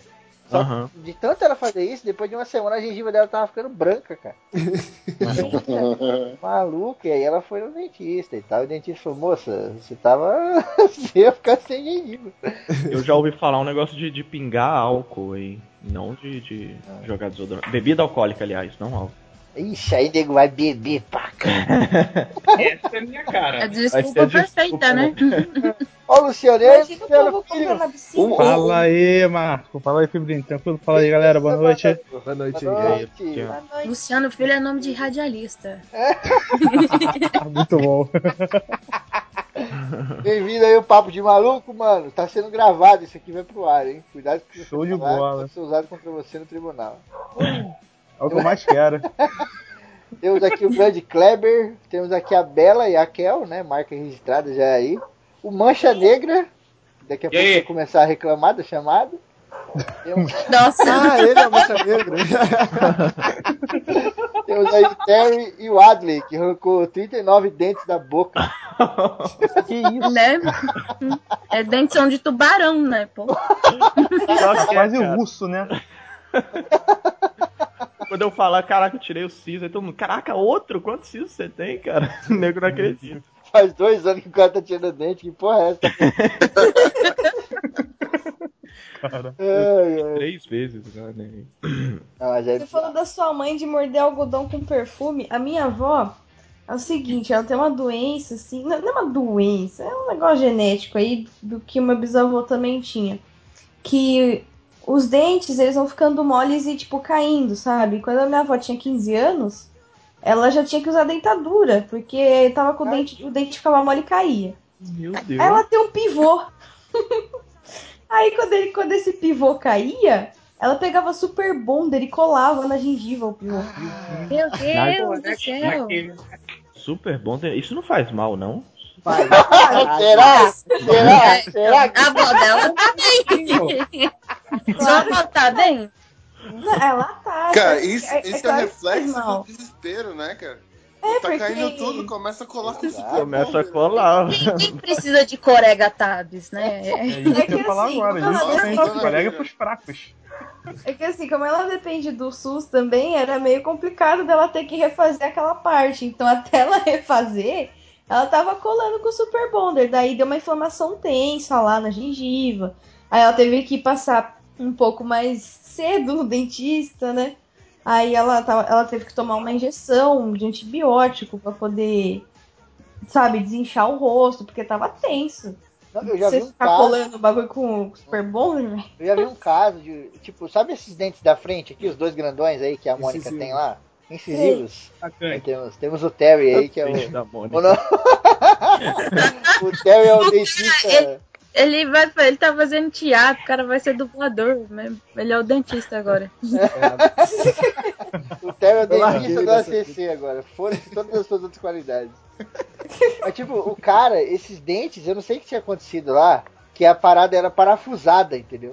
Só que de tanto ela fazer isso, depois de uma semana a gengiva dela tava ficando branca, cara. [LAUGHS] Maluca, e aí ela foi no dentista e tal. E o dentista falou, moça, você tava. [LAUGHS] você ia ficar sem gengiva. Eu já ouvi falar um negócio de, de pingar álcool aí. Não de, de jogar desodorante. Bebida alcoólica, aliás, não álcool. Ixi, aí nego vai beber, paca. [LAUGHS] Essa é a minha cara. É Vai desculpa perfeita, né? [LAUGHS] Ó, Luciano, Imagina esse povo filho. Fala aí, Marco. Fala aí, Fibrinho. Tranquilo? Fala aí, galera. Boa noite. Boa noite. Boa noite. Boa noite. Luciano Filho é nome de radialista. [LAUGHS] Muito bom. Bem-vindo aí o Papo de Maluco, mano. Tá sendo gravado, isso aqui vai pro ar, hein? Cuidado que você Show de bola. Pode ser usado contra você no tribunal. É o que eu mais quero. [LAUGHS] Temos aqui o grande Kleber, temos aqui a Bela e a Kel, né? Marca registrada já aí. O Mancha Negra, daqui a pouco vai começar a reclamar da chamada. Temos, [LAUGHS] Nossa, Ah, ele é a moça negra. [LAUGHS] temos aí o Terry e o Adley, que arrancou 39 dentes da boca. que isso? né? É dentição de tubarão, né, pô? Quase um urso, né? Quando eu falar, caraca, eu tirei o siso, aí todo mundo, caraca, outro? Quantos sisos você tem, cara? [LAUGHS] O nego não acredita. Faz dois anos que o cara tá tirando dente, que porra é essa? Cara. [LAUGHS] Ai, ai. Três vezes, cara. né? Não, mas é- Você falou da sua mãe de morder algodão com perfume. A minha avó é o seguinte, ela tem uma doença, assim, não não é uma doença, é um negócio genético aí do que uma bisavó também tinha. Que os dentes, eles vão ficando moles e, tipo, caindo, sabe? Quando a minha avó tinha 15 anos, ela já tinha que usar dentadura, porque tava com o dente, o dente ficava mole e caía. Meu Deus. Aí ela tem um pivô. [LAUGHS] Aí quando, ele, quando esse pivô caía, ela pegava super bonder e colava na gengiva o pivô. Meu Deus do céu. Super bom. Isso não faz mal, não? [LAUGHS] Vai. Será? Será? Será que A avó dela também. Só tá bem? Ela tá. Cara, é- isso, é- é isso é, faz reflexo do desespero, né, cara? É, tá porque- caindo tudo, começa a colar com super Começa a colar. Quem precisa de corega tabs, né? É isso É que eu ia falar assim, agora. Justamente, deu- colega pros fracos. É que assim, como ela depende do SUS também, era meio complicado dela ter que refazer aquela parte. Então, até ela refazer, ela tava colando com o Super Bonder. Daí deu uma inflamação tensa lá na gengiva. Aí ela teve que passar um pouco mais cedo no dentista, né? Aí ela, tava, ela teve que tomar uma injeção de antibiótico pra poder, sabe, desinchar o rosto, porque tava tenso. Não, eu já vi Você um ficar caso. colando o bagulho com o Super Bonder, velho. Eu já vi um caso de, tipo, sabe esses dentes da frente aqui, os dois grandões aí que a Mônica Incisivos. tem lá? Incisivos. Temos, temos o Terry aí, que é o. O não- [LAUGHS] o Terry é o dentista. Ele vai, ele tá fazendo teatro, o cara vai ser dublador mesmo. Ele é o dentista agora. [LAUGHS] O Terry é o dentista do ACC agora. Foram-se todas as suas outras qualidades. Mas, tipo, o cara, esses dentes, eu não sei o que tinha acontecido lá, que a parada era parafusada, entendeu?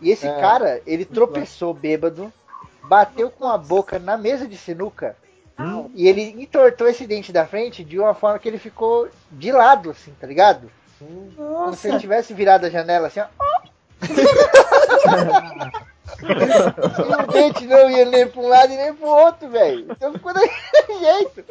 E esse É. cara, ele tropeçou bêbado, bateu com a boca na mesa de sinuca e ele entortou esse dente da frente de uma forma que ele ficou de lado, assim, tá ligado? Como se ele Nossa, tivesse virado a janela assim, ó. [LAUGHS] E o dente não ia nem pra um lado e nem pro outro, velho. Então ficou daquele [LAUGHS] jeito.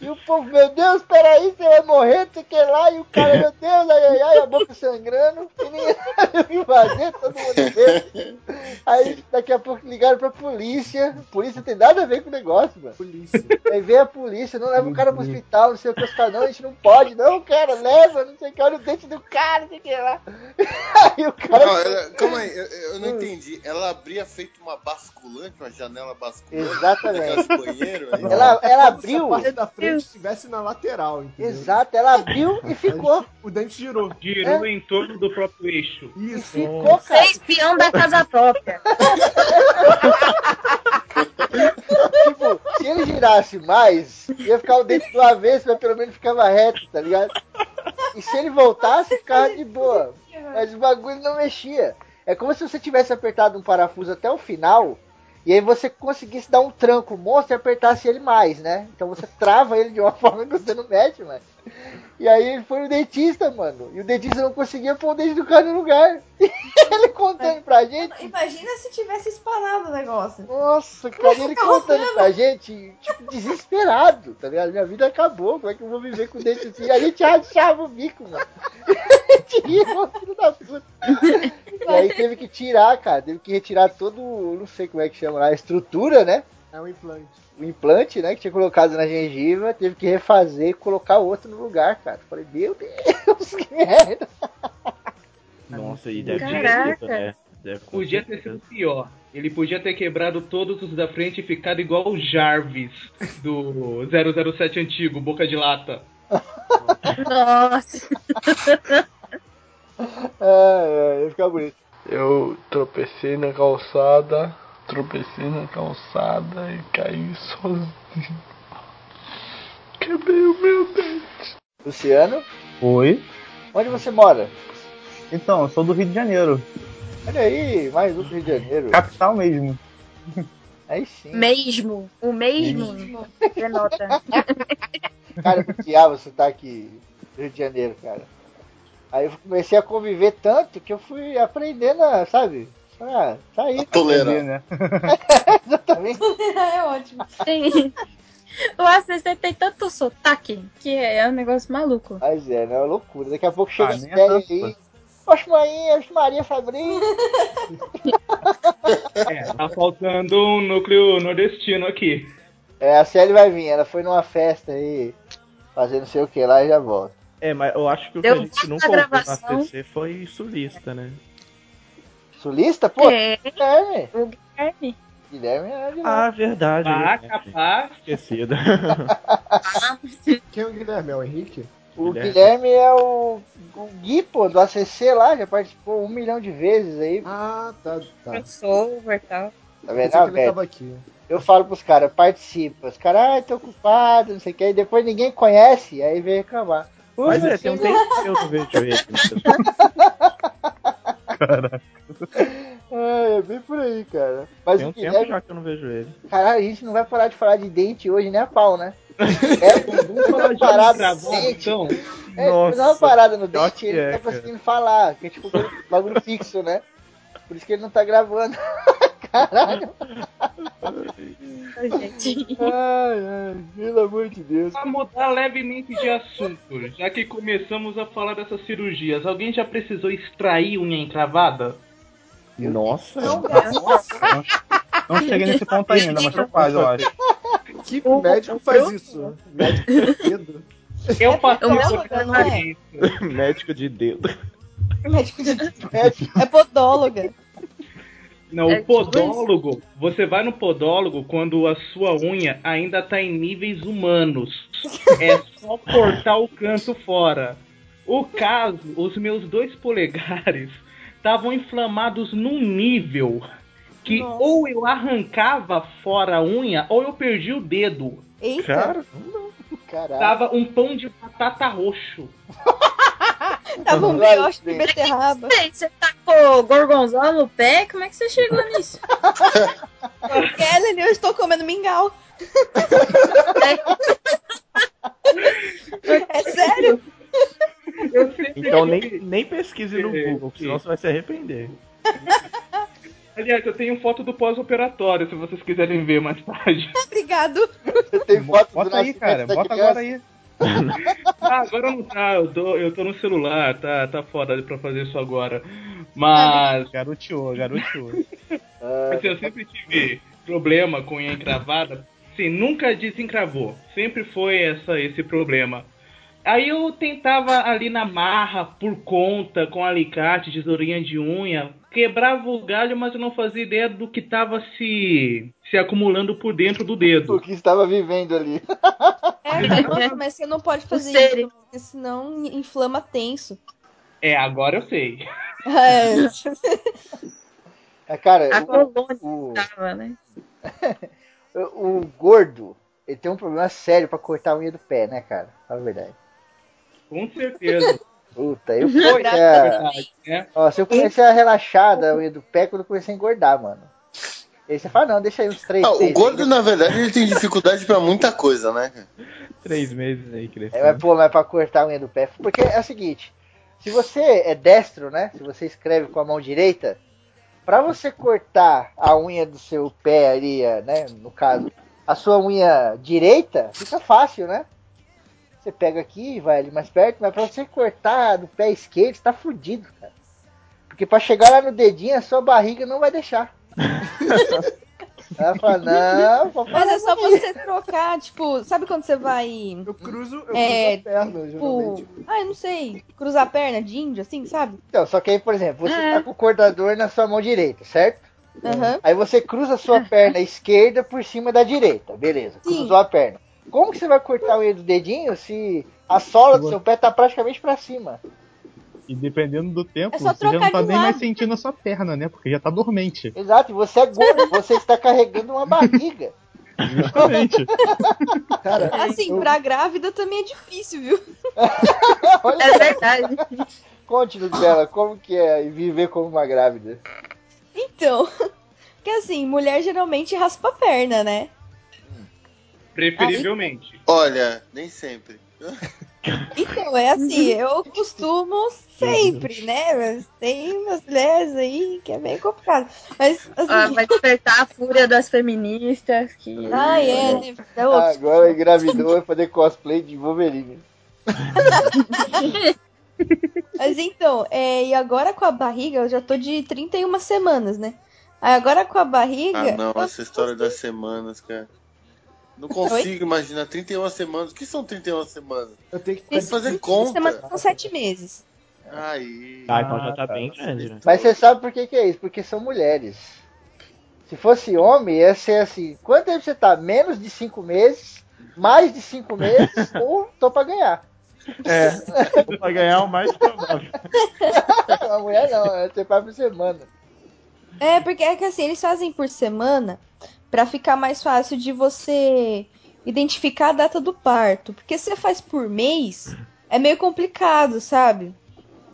E o povo, meu Deus, peraí, você vai morrer, você quer lá, e o cara, meu Deus, ai, ai, ai, a boca sangrando, e ninguém [LAUGHS] sabe o que fazer, todo mundo vê. Aí daqui a pouco ligaram pra polícia. A polícia tem nada a ver com o negócio, mano. Polícia. Aí veio a polícia, não leva o cara pro hospital, não sei o que, os caras, não, a gente não pode, não, cara, leva, não sei o que, olha o dente do cara, não sei o que lá. [LAUGHS] Aí o cara. Não, ela- calma aí, eu, eu não entendi. Ela abria feito uma basculante, uma janela basculante. Exatamente. Banheiro aí. Ela, ela Se a abriu. parte da frente tivesse na lateral, entendeu? Exato, ela abriu e [LAUGHS] ficou. O dente girou. Girou É. em torno do próprio eixo. Isso. Ficou, Você é cara. espião da casa própria. [LAUGHS] Tipo, se ele girasse mais, ia ficar o dente do avesso, mas pelo menos ficava reto, tá ligado? E se ele voltasse, ficava de boa. Mas o bagulho não mexia. É como se você tivesse apertado um parafuso até o final, e aí você conseguisse dar um tranco monstro e apertasse ele mais, né? Então você trava ele de uma [LAUGHS] forma que você não mexe, mano. E aí ele foi no dentista, mano. E o dentista não conseguia pôr o dente do cara no lugar. [LAUGHS] ele contando pra gente. Imagina se tivesse espanado o negócio. Nossa, cara, e ele contando pra gente, tipo, desesperado, tá ligado? Minha vida acabou, como é que eu vou viver com dente assim? A gente rachava o bico, mano. [LAUGHS] Tira, filho da puta. E aí teve que tirar, cara, teve que retirar todo, não sei como é que chama lá, a estrutura, né? É um implante. O implante, né, que tinha colocado na gengiva, teve que refazer e colocar outro no lugar, cara. Falei, meu Deus, [LAUGHS] que merda. Nossa, e deve ter Caraca. sido, né? Deve, Podia ter sido pior. Ele podia ter quebrado todos os da frente e ficado igual o Jarvis do 007 antigo, Boca de Lata. Nossa. [LAUGHS] É, é, ia ficar bonito. Eu tropecei na calçada, tropecei na calçada e caí sozinho. Quebrei o meu dente. Luciano, Oi? onde você mora? Então, eu sou do Rio de Janeiro. Olha aí, mais um do Rio de Janeiro. Capital mesmo. Aí sim. Mesmo. O mesmo. Denota. [LAUGHS] Cara, eu odiava o sotaque do Rio de Janeiro, cara. Aí eu comecei a conviver tanto que eu fui aprendendo, a, sabe? Ah, tá aí. Tolerar. né? [LAUGHS] Exatamente. é ótimo. Sim. O ACC tem tanto sotaque que é um negócio maluco. Mas é, né? É loucura. Daqui a pouco chega Ah, é férias tanto, aí. Oxe, mãe, oxe, Maria Fabrício. [LAUGHS] É, tá faltando um núcleo nordestino aqui. É, a Célia vai vir. Ela foi numa festa aí, fazer não sei o que lá e já volta. É, mas eu acho que o Deu que a gente nunca ouviu na. CC foi sulista, né? Sulista? Pô, É, Guilherme. o Guilherme. Guilherme é de lá. Ah, verdade. Ah, né? capaz. Esquecido. [LAUGHS] Quem é o Guilherme? É o Henrique? O Guilherme. Guilherme é o, o Gui, pô, do ACC lá, já participou um milhão de vezes aí. Ah, tá, tá. Crossover e tal. Tá vendo? Ah, ele velho, tava aqui. eu falo pros caras, participa. Os caras, ai, tô ocupado, não sei o que. Aí depois ninguém conhece, aí vem reclamar. Mas é, tem um tempo que eu não vejo ele. [LAUGHS] É, é bem por aí, cara. Mas Tem o um tempo Guilherme, já que eu não vejo ele. caralho, a gente não vai parar de falar de dente hoje, nem a pau, né? É, [LAUGHS] Vamos falar de parada no gravado, dente. então. É, Nossa, uma parada no dente ele não é, tá cara. conseguindo falar, que é tipo bagulho fixo, né? Por isso que ele não tá gravando. [LAUGHS] Caralho. Ai, ai, pelo amor de Deus. Pra mudar levemente de assunto, já que começamos a falar dessas cirurgias, alguém já precisou extrair unha encravada? Nossa. Não, graças Não cheguei nesse ponto ainda, mas tô quase, eu acho. Que O- médico faz isso? Médico de dedo? Eu passei o meu- por essa não é? Médico de dedo. Médico de... É podóloga. Não, É o tipo podólogo, você vai no podólogo quando a sua unha ainda tá em níveis humanos. É só cortar o canto fora. O caso, os meus dois polegares estavam inflamados num nível que Nossa. ou eu arrancava fora a unha ou eu perdi o dedo. Eita. Cara. Tava um pão de batata roxo. [LAUGHS] Tava um brioche de beterraba. Peraí, Você tacou gorgonzola no pé? Como é que você chegou nisso? [LAUGHS] Kellen, eu estou comendo mingau. É sério? Eu sempre então nem, nem pesquise no É, Google, senão você vai se arrepender. Aliás, eu tenho foto do pós-operatório, se vocês quiserem ver mais tarde. Obrigado. Você tem foto do Bota aí, nascimento cara. Bota agora aí. [LAUGHS] Ah, agora não tá, eu tô, eu tô no celular, tá, tá foda pra fazer isso agora. Mas Garoteou, garoteou. [LAUGHS] Assim, eu sempre tive problema com unha encravada, assim, nunca desencravou. Sempre foi essa, esse problema. Aí eu tentava ali na marra, por conta, com alicate, tesourinha de unha, quebrava o galho, mas eu não fazia ideia do que tava se, se acumulando por dentro do dedo. O que estava vivendo ali. É, mas você não pode fazer isso, porque senão inflama tenso. É, agora eu sei. É. [LAUGHS] É, cara, A o, colônia o, tava, né? [LAUGHS] o gordo, ele tem um problema sério pra cortar a unha do pé, né, cara? Fala a verdade. Com certeza. Puta, eu comecei a, né? ó, se eu comecei a relaxar da unha do pé quando eu comecei a engordar, mano. Aí você fala, não, deixa aí uns três Ah, o meses. gordo, na verdade, ele tem dificuldade pra muita coisa, né? Três meses aí É, crescendo. mas, pô, mas pra cortar a unha do pé. Porque é o seguinte: se você é destro, né? Se você escreve com a mão direita, pra você cortar a unha do seu pé ali, né? No caso, a sua unha direita, fica fácil, né? Você pega aqui, vai ali mais perto, mas pra você cortar do pé esquerdo, você tá fudido, cara. Porque pra chegar lá no dedinho, a sua barriga não vai deixar. [LAUGHS] Ela fala, não, papai. Mas é só você trocar, tipo, sabe quando você vai. Eu cruzo, eu É, cruzo a perna, Tipo, geralmente. ah, eu não sei, cruzar a perna de índio, assim, sabe? Então, só que aí, por exemplo, você É. tá com o cortador na sua mão direita, certo? Aham. Aí você cruza a sua perna esquerda por cima da direita, beleza? Sim. Cruzou a perna. Como que você vai cortar o unha do dedinho se a sola do seu pé tá praticamente pra cima? E dependendo do tempo, É você já não tá nem mais lado. sentindo a sua perna, né? Porque já tá dormente. Exato, e você é gordo, [LAUGHS] você está carregando uma barriga. Justamente. [LAUGHS] Cara, Assim, eu- pra grávida também é difícil, viu? [LAUGHS] É verdade. conte-nos dela, como que é viver como uma grávida? Então, porque assim, mulher geralmente raspa a perna, né? Preferivelmente. Olha, nem sempre. [LAUGHS] Então, é assim, eu costumo sempre, né? Mas tem umas mulheres aí que é bem complicado. Mas, Ah, assim, vai despertar a fúria das feministas. Que... ai, é, né? É outro. Agora engravidou vai fazer cosplay de Wolverine. [LAUGHS] Mas então, é, e agora com a barriga, eu já tô de 31 semanas, né? Aí agora com a barriga. Ah, não, essa história das semanas, cara. Não consigo imaginar 31 semanas. O que são 31 semanas? Eu tenho que que fazer conta. Semana são sete meses. Aí. Ah, então já tá tá. bem grande, né? Mas você sabe por que, que é isso? Porque são mulheres. Se fosse homem, ia ser assim: quanto tempo você tá? Menos de cinco meses, mais de cinco meses, [LAUGHS] ou tô pra ganhar. É, pra ganhar o mais provável. [LAUGHS] A mulher não, é faz por semana. É, porque é que assim, eles fazem por semana pra ficar mais fácil de você identificar a data do parto. Porque se você faz por mês, é meio complicado, sabe?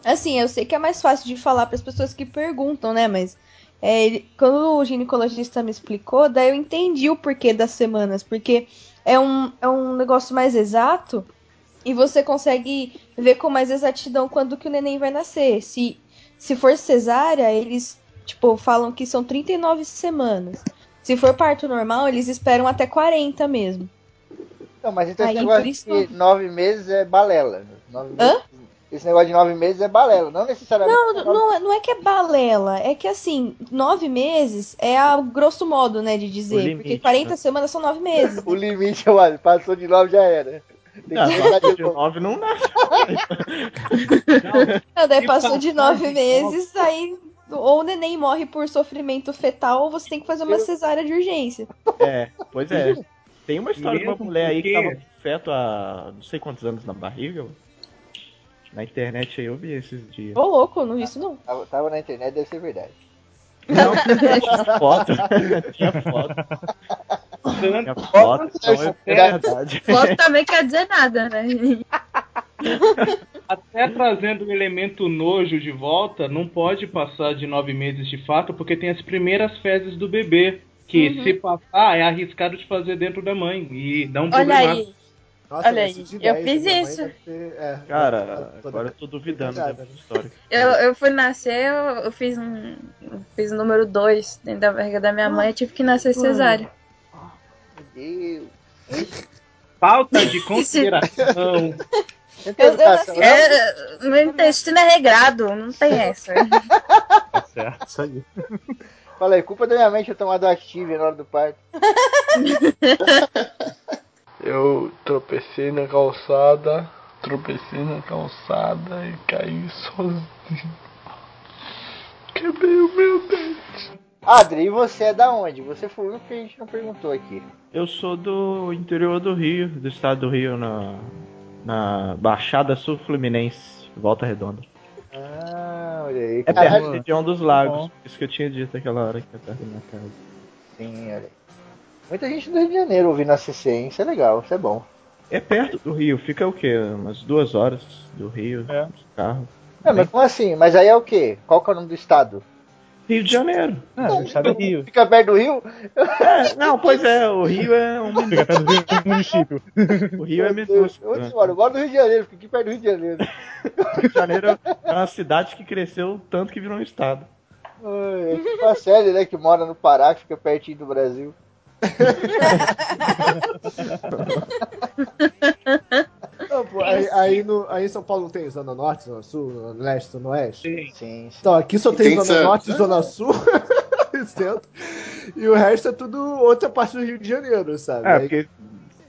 Assim, eu sei que é mais fácil de falar para as pessoas que perguntam, né? Mas é, quando o ginecologista me explicou, daí eu entendi o porquê das semanas. Porque é um, é um negócio mais exato e você consegue ver com mais exatidão quando que o neném vai nascer. Se, se for cesárea, eles tipo falam que são 39 semanas. Se for parto normal, eles esperam até 40 mesmo. Não, mas então Aí, esse negócio isso- de nove meses é balela. Nove Hã? meses- esse negócio de nove meses é balela, não necessariamente. Não, não, é- não é que é balela, é que assim, nove meses é a grosso modo, né, de dizer. limite, porque 40 né? semanas são nove meses. [LAUGHS] O limite, olha, passou de nove já era. Tem Não, passou de nove não nasce. Não, daí passou de nove meses, aí ou o neném morre por sofrimento fetal, ou você tem que fazer uma cesárea de urgência. [LAUGHS] É, pois é. Tem uma história de uma Mesmo mulher aí que tava com feto há não sei quantos anos na barriga. Na internet aí eu vi esses dias. Ô, louco, não vi isso não. Tava, tava na internet, deve ser verdade. Não, tinha foto. [LAUGHS] tinha foto. Tinha foto, então é verdade. Foto também quer dizer nada, né? [LAUGHS] Até trazendo o elemento nojo de volta, não pode passar de nove meses de fato, porque tem as primeiras fezes do bebê. Que Uhum. se passar, é arriscado de fazer dentro da mãe. E dá um Olha problema. aí. Nossa, Olha aí, eu 10, fiz isso. ter- é, Cara, toda- agora eu tô duvidando Obrigada. dessa história. Eu, eu fui nascer, eu, eu fiz um. eu fiz o número 2 dentro da barriga da minha mãe, eu tive que nascer cesárea. Meu Deus. Falta de [LAUGHS] consideração. [LAUGHS] Eu- eu? É, meu intestino é regrado, não tem essa. [LAUGHS] Tá certo, isso aí. Fala aí, culpa da minha mãe ter tomado Active na hora do parto. [LAUGHS] Eu tropecei na calçada, tropecei na calçada e caí sozinho. Quebrei o Adri, e você é da onde? Você foi o único que a gente não perguntou aqui. Eu sou do interior do Rio, do estado do Rio, na, na Baixada Sul Fluminense, Volta Redonda. Ah, olha aí. É perto da região dos lagos, bom. isso que eu tinha dito aquela hora que perto da minha casa. Sim, olha aí. Muita gente do Rio de Janeiro ouvindo a CC, hein? Isso é legal, isso é bom. É perto do Rio, fica o quê? Umas duas horas do Rio, É. de carro. É, mas como assim? Mas aí é o quê? Qual que é o nome do estado? Rio de Janeiro. Ah, o estado é Rio. Fica perto do Rio? É, não, pois é, o Rio é um Fica perto do Rio município. O Rio é Meu minúsculo. Onde né? mora? Eu moro no Rio de Janeiro, fica aqui perto do Rio de Janeiro. Rio de Janeiro é uma cidade que cresceu tanto que virou um estado. É tipo a série, né? Que mora no Pará, que fica pertinho do Brasil. [LAUGHS] Não, pô, aí, aí, no, aí em São Paulo não tem Zona Norte, Zona Sul, Zona Leste, Zona Oeste? Sim. Sim, sim. Então, aqui só tem, tem Zona Santos, Norte? Zona Sul [LAUGHS] e centro. E o resto é tudo outra parte do Rio de Janeiro, sabe? É, Aí- porque.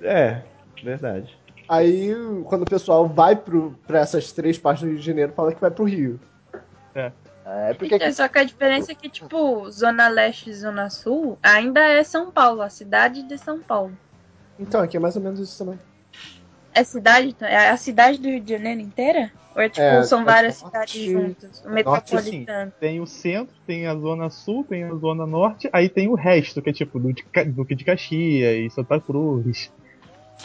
É, verdade. Aí, quando o pessoal vai pro, pra essas três partes do Rio de Janeiro, fala que vai pro Rio. É porque Então, só que a diferença é que, tipo, Zona Leste e Zona Sul ainda é São Paulo, a cidade de São Paulo. Então, aqui é mais ou menos isso também. É cidade? É a cidade do Rio de Janeiro inteira? Ou é tipo, É, são é várias norte- cidades juntas? O Norte, metropolitano. Tem o centro, tem a zona sul, tem a zona norte, aí tem o resto, que é tipo Duque de Duque de Caxias, Santa Cruz,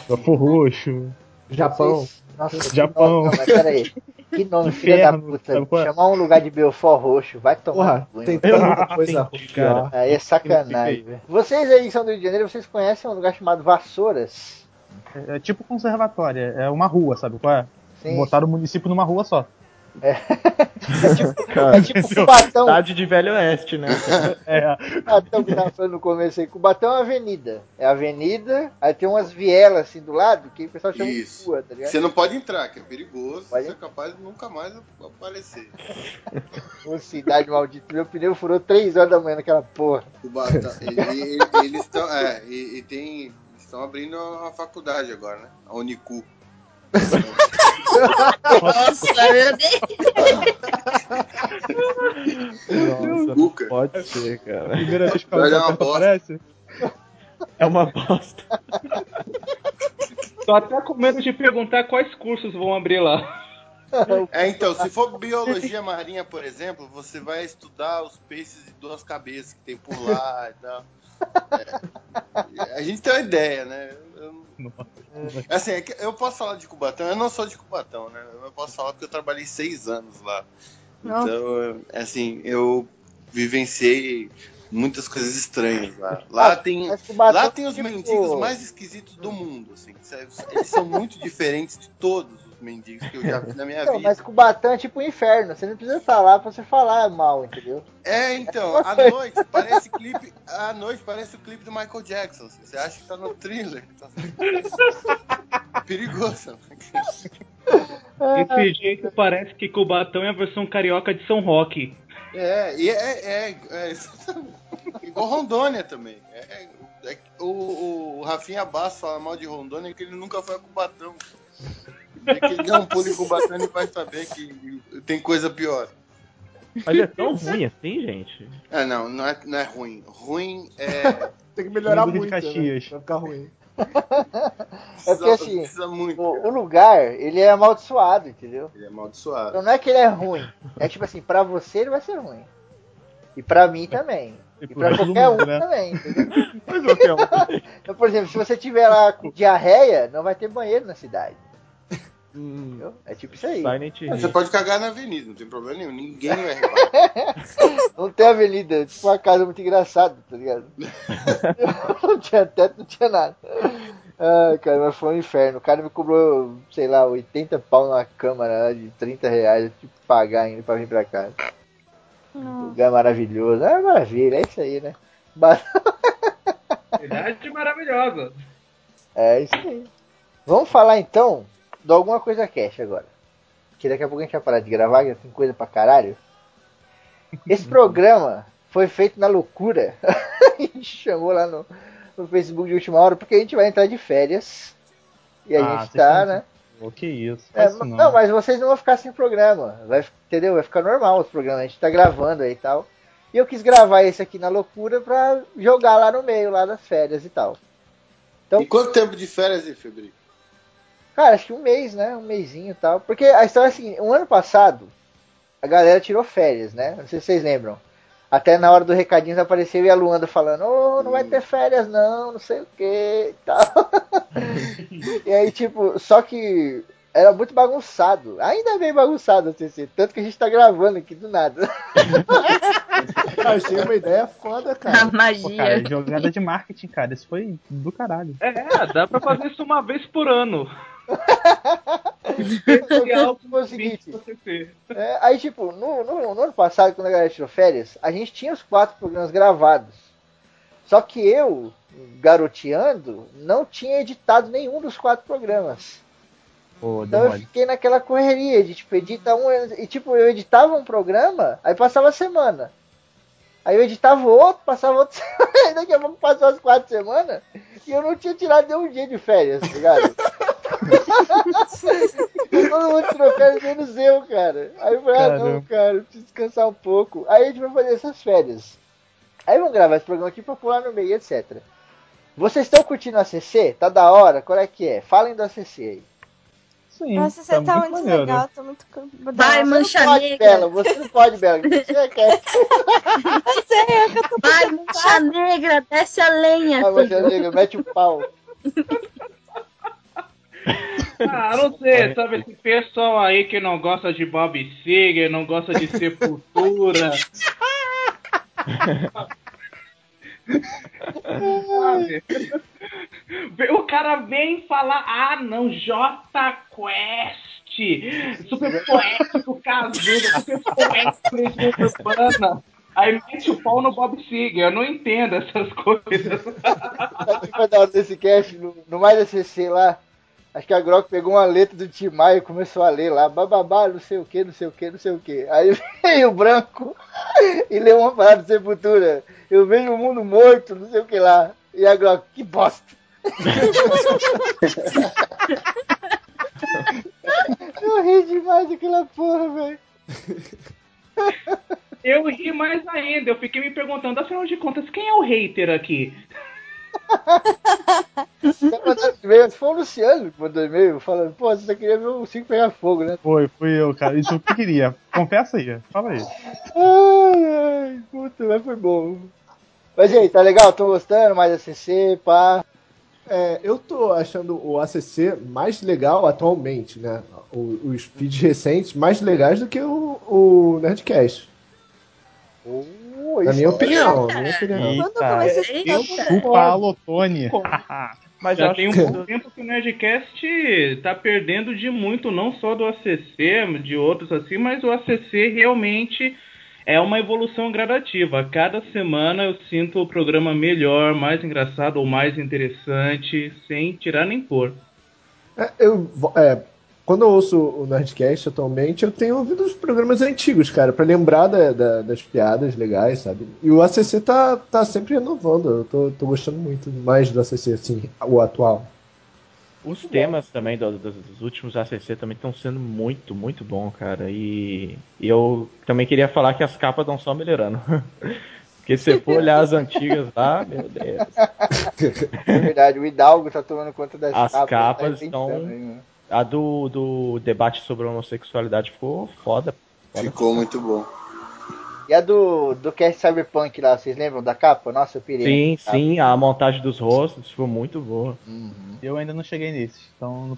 Belfor Roxo. Japão. Nossa, Japão. Não, mas peraí. Que nome, filha da puta. é? Chamar um lugar de Belfort Roxo, vai tomar Porra, tem tanta coisa entendi, pior. Aí é sacanagem. Vocês aí que são do Rio de Janeiro, vocês conhecem um lugar chamado Vassouras? É, é tipo conservatória, é uma rua, sabe qual é? Sim. Botaram o município numa rua só. É [LAUGHS] tipo [LAUGHS] Cubatão. Cidade de Velho Oeste, né? [LAUGHS] É, Cubatão que tava falando no começo aí. Cubatão é uma avenida. É avenida, aí tem umas vielas assim do lado, que o pessoal chama Isso. de rua, tá ligado? Você não pode entrar, que é perigoso. Pode. Você é capaz de nunca mais aparecer. Ô, cidade maldita. Meu pneu furou 3 horas da manhã naquela porra. O Batão, e- e- eles estão. É, e, e tem. Estão abrindo a faculdade agora, né? A Unicu. Nossa, meu Deus. Nossa, Cuca. pode ser, cara. primeira vez que aperta bosta. aparece. É uma bosta. Tô até com medo de perguntar quais cursos vão abrir lá. É, então, se for biologia marinha, por exemplo, você vai estudar os peixes de duas cabeças que tem por lá e tal. É. A gente tem uma ideia, né? Eu- assim, é eu posso falar de Cubatão, eu não sou de Cubatão, né? Eu posso falar porque eu trabalhei seis anos lá. Então, assim, eu vivenciei muitas coisas estranhas lá. Lá tem, Mas Cubatão, lá tem os tipo, mendigos mais esquisitos do mundo, assim. Eles são muito diferentes de todos os mendigos que eu já vi na minha Não, vida. mas Cubatão é tipo um inferno. Você não precisa estar lá pra você falar mal, entendeu? É, então, É à você. noite parece clipe. À noite parece o clipe do Michael Jackson. Você acha que tá no thriller. Tá perigoso. [LAUGHS] Desse jeito parece que Cubatão é a versão carioca de São Roque. É, e é, é, é igual Rondônia também. É, é- é- o, o Rafinha Basso fala mal de Rondônia que ele nunca foi a Cubatão. É que ele dá um pulo em Cubatão e vai saber que tem coisa pior. Mas é tão ruim assim, gente. Ah, não, não é, não é ruim. Ruim é. [LAUGHS] Tem que melhorar de muito, né? Vai ficar ruim. [LAUGHS] É porque assim, muito. o, o lugar, ele é amaldiçoado, entendeu? Ele é amaldiçoado. Então não é que ele é ruim. É tipo assim, pra você ele vai ser ruim. E pra mim também. E E pra qualquer um mundo, né? também, entendeu? [LAUGHS] Mas qualquer um. Então, por exemplo, se você tiver lá com diarreia, não vai ter banheiro na cidade. Hum. É tipo isso aí. Silent Hill. Você pode cagar na avenida, não tem problema nenhum. Ninguém vai reparar. [LAUGHS] Não tem avenida, é tipo uma casa muito engraçada, tá ligado? [LAUGHS] não tinha teto, não tinha nada. Ai, cara, mas foi um inferno. O cara me cobrou, sei lá, 80 pau na câmara lá de 30 reais. Eu tive que pagar ainda pra vir pra cá. Lugar maravilhoso. É maravilha, é isso aí, né? Ba- Verdade [LAUGHS] maravilhosa. É isso aí. Vamos falar então de alguma coisa cash agora. Que daqui a pouco a gente vai parar de gravar, que tem coisa pra caralho. Esse [LAUGHS] programa foi feito na loucura. [LAUGHS] a gente chamou lá no, no Facebook de última hora, porque a gente vai entrar de férias. E a Ah, gente tá, né? O que isso? É, isso não. não. mas vocês não vão ficar sem programa. Vai, entendeu? Vai ficar normal os programas. A gente tá gravando aí e tal. E eu quis gravar esse aqui na loucura pra jogar lá no meio, lá das férias e tal. Então, E quanto tempo de férias aí, Febrinho? Cara, acho que um mês, né? Um mêsinho e tal. Porque a história é assim, um ano passado, a galera tirou férias, né? Não sei se vocês lembram. Até na hora do recadinho apareceu e a Luanda falando, ô, não vai ter férias não, não sei o que e tal. [LAUGHS] e aí, tipo, só que era muito bagunçado. Ainda é bem bagunçado, CC. Tanto que a gente tá gravando aqui do nada. [LAUGHS] Eu achei uma ideia foda, A cara. Pô, magia. cara, jogada de marketing, cara. Isso foi do caralho. É, dá pra fazer isso uma vez por ano. [LAUGHS] Foi o seguinte, É, aí, tipo, no, no- no ano passado, quando a galera tirou férias, a gente tinha os quatro programas gravados. Só que eu, garoteando, não tinha editado nenhum dos quatro programas. Deu Então eu mole. fiquei naquela correria de, tipo, edita um. E, tipo, eu editava um programa, aí passava a semana. Aí eu editava outro, passava outro. Aí [LAUGHS] daqui a pouco passou as quatro semanas e eu não tinha tirado nenhum dia de férias, tá ligado? Todo mundo tirou férias, menos eu, cara. Aí eu falei, ah, não, cara, eu preciso descansar um pouco. Aí a gente vai fazer essas férias. Aí vamos gravar esse programa aqui pra pular no meio, etc. Vocês estão curtindo a CC? Tá da hora? Qual é que é? Falem da CC aí. Sim, Nossa, você tá muito maneiro. legal, tô muito. co- Vai, mancha Pode, negra. Bela, você não pode, Bela. Você quer. Você é que eu tô Vai, mancha negra, desce a lenha. Ah, mas, amigo, mete o pau. Ah, não sei, sabe, esse pessoal aí que não gosta de Bob Seger, não gosta de Sepultura. Sabe? O cara vem falar, ah não, J Quest, super poético, casudo, super poético, urbana. Aí mete o pau no Bob Seger, eu não entendo essas coisas. Sabe o que foi da hora desse cast? No, no Mais ACC lá, acho que a Grok pegou uma letra do Tim Maia e começou a ler lá, bababá, não sei o que, não sei o que, não sei o que. Aí [LAUGHS] veio o branco [LAUGHS] e leu uma parada de sepultura. Eu vejo o mundo morto, não sei o que lá. E a Grok, que bosta. [LAUGHS] Eu ri demais daquela porra, velho. Eu ri mais ainda, eu fiquei me perguntando, afinal de contas, quem é o hater aqui? E-mail, Foi o Luciano que mandou e-mail falando, pô, você só queria ver o 5 pegar fogo, né? Foi, fui eu, cara. Isso que eu queria. Confessa aí, fala aí. Ai, ai, puta, mas foi bom. Mas e aí, tá legal? Tô gostando, mais ACC, pá. É, eu tô achando o ACC mais legal atualmente, né? O- os feeds recentes mais legais do que o, o Nerdcast. Oh, Na minha é- opinião, na minha opinião. Quando esse Eita. Eu chupa a Lotone. Mas Já tem um tempo que o Nerdcast tá perdendo de muito, não só do ACC, de outros assim, mas o ACC realmente é uma evolução gradativa. A cada semana eu sinto o programa melhor, mais engraçado ou mais interessante, sem tirar nem pôr. É, eu, é, quando eu ouço o Nerdcast atualmente, eu tenho ouvido os programas antigos, cara, pra lembrar da- da- das piadas legais, sabe? E o ACC tá, tá sempre renovando. Eu tô, tô gostando muito mais do ACC, assim, o atual. Os temas também do- do- dos últimos ACC também estão sendo muito, muito bom, cara. E, e eu também queria falar que as capas estão só melhorando. [LAUGHS] Porque se você for olhar as antigas lá, meu Deus. [LAUGHS] É verdade, o Hidalgo tá tomando conta das As capas. capas tá estão- inventando aí, né? A do, do debate sobre a homossexualidade ficou foda. foda. Ficou muito bom. E a do, do cast Cyberpunk lá, vocês lembram da capa? Nossa, eu pirei. Sim, sim, a montagem dos rostos ficou muito boa. Uhum. Eu ainda não cheguei nesses, então não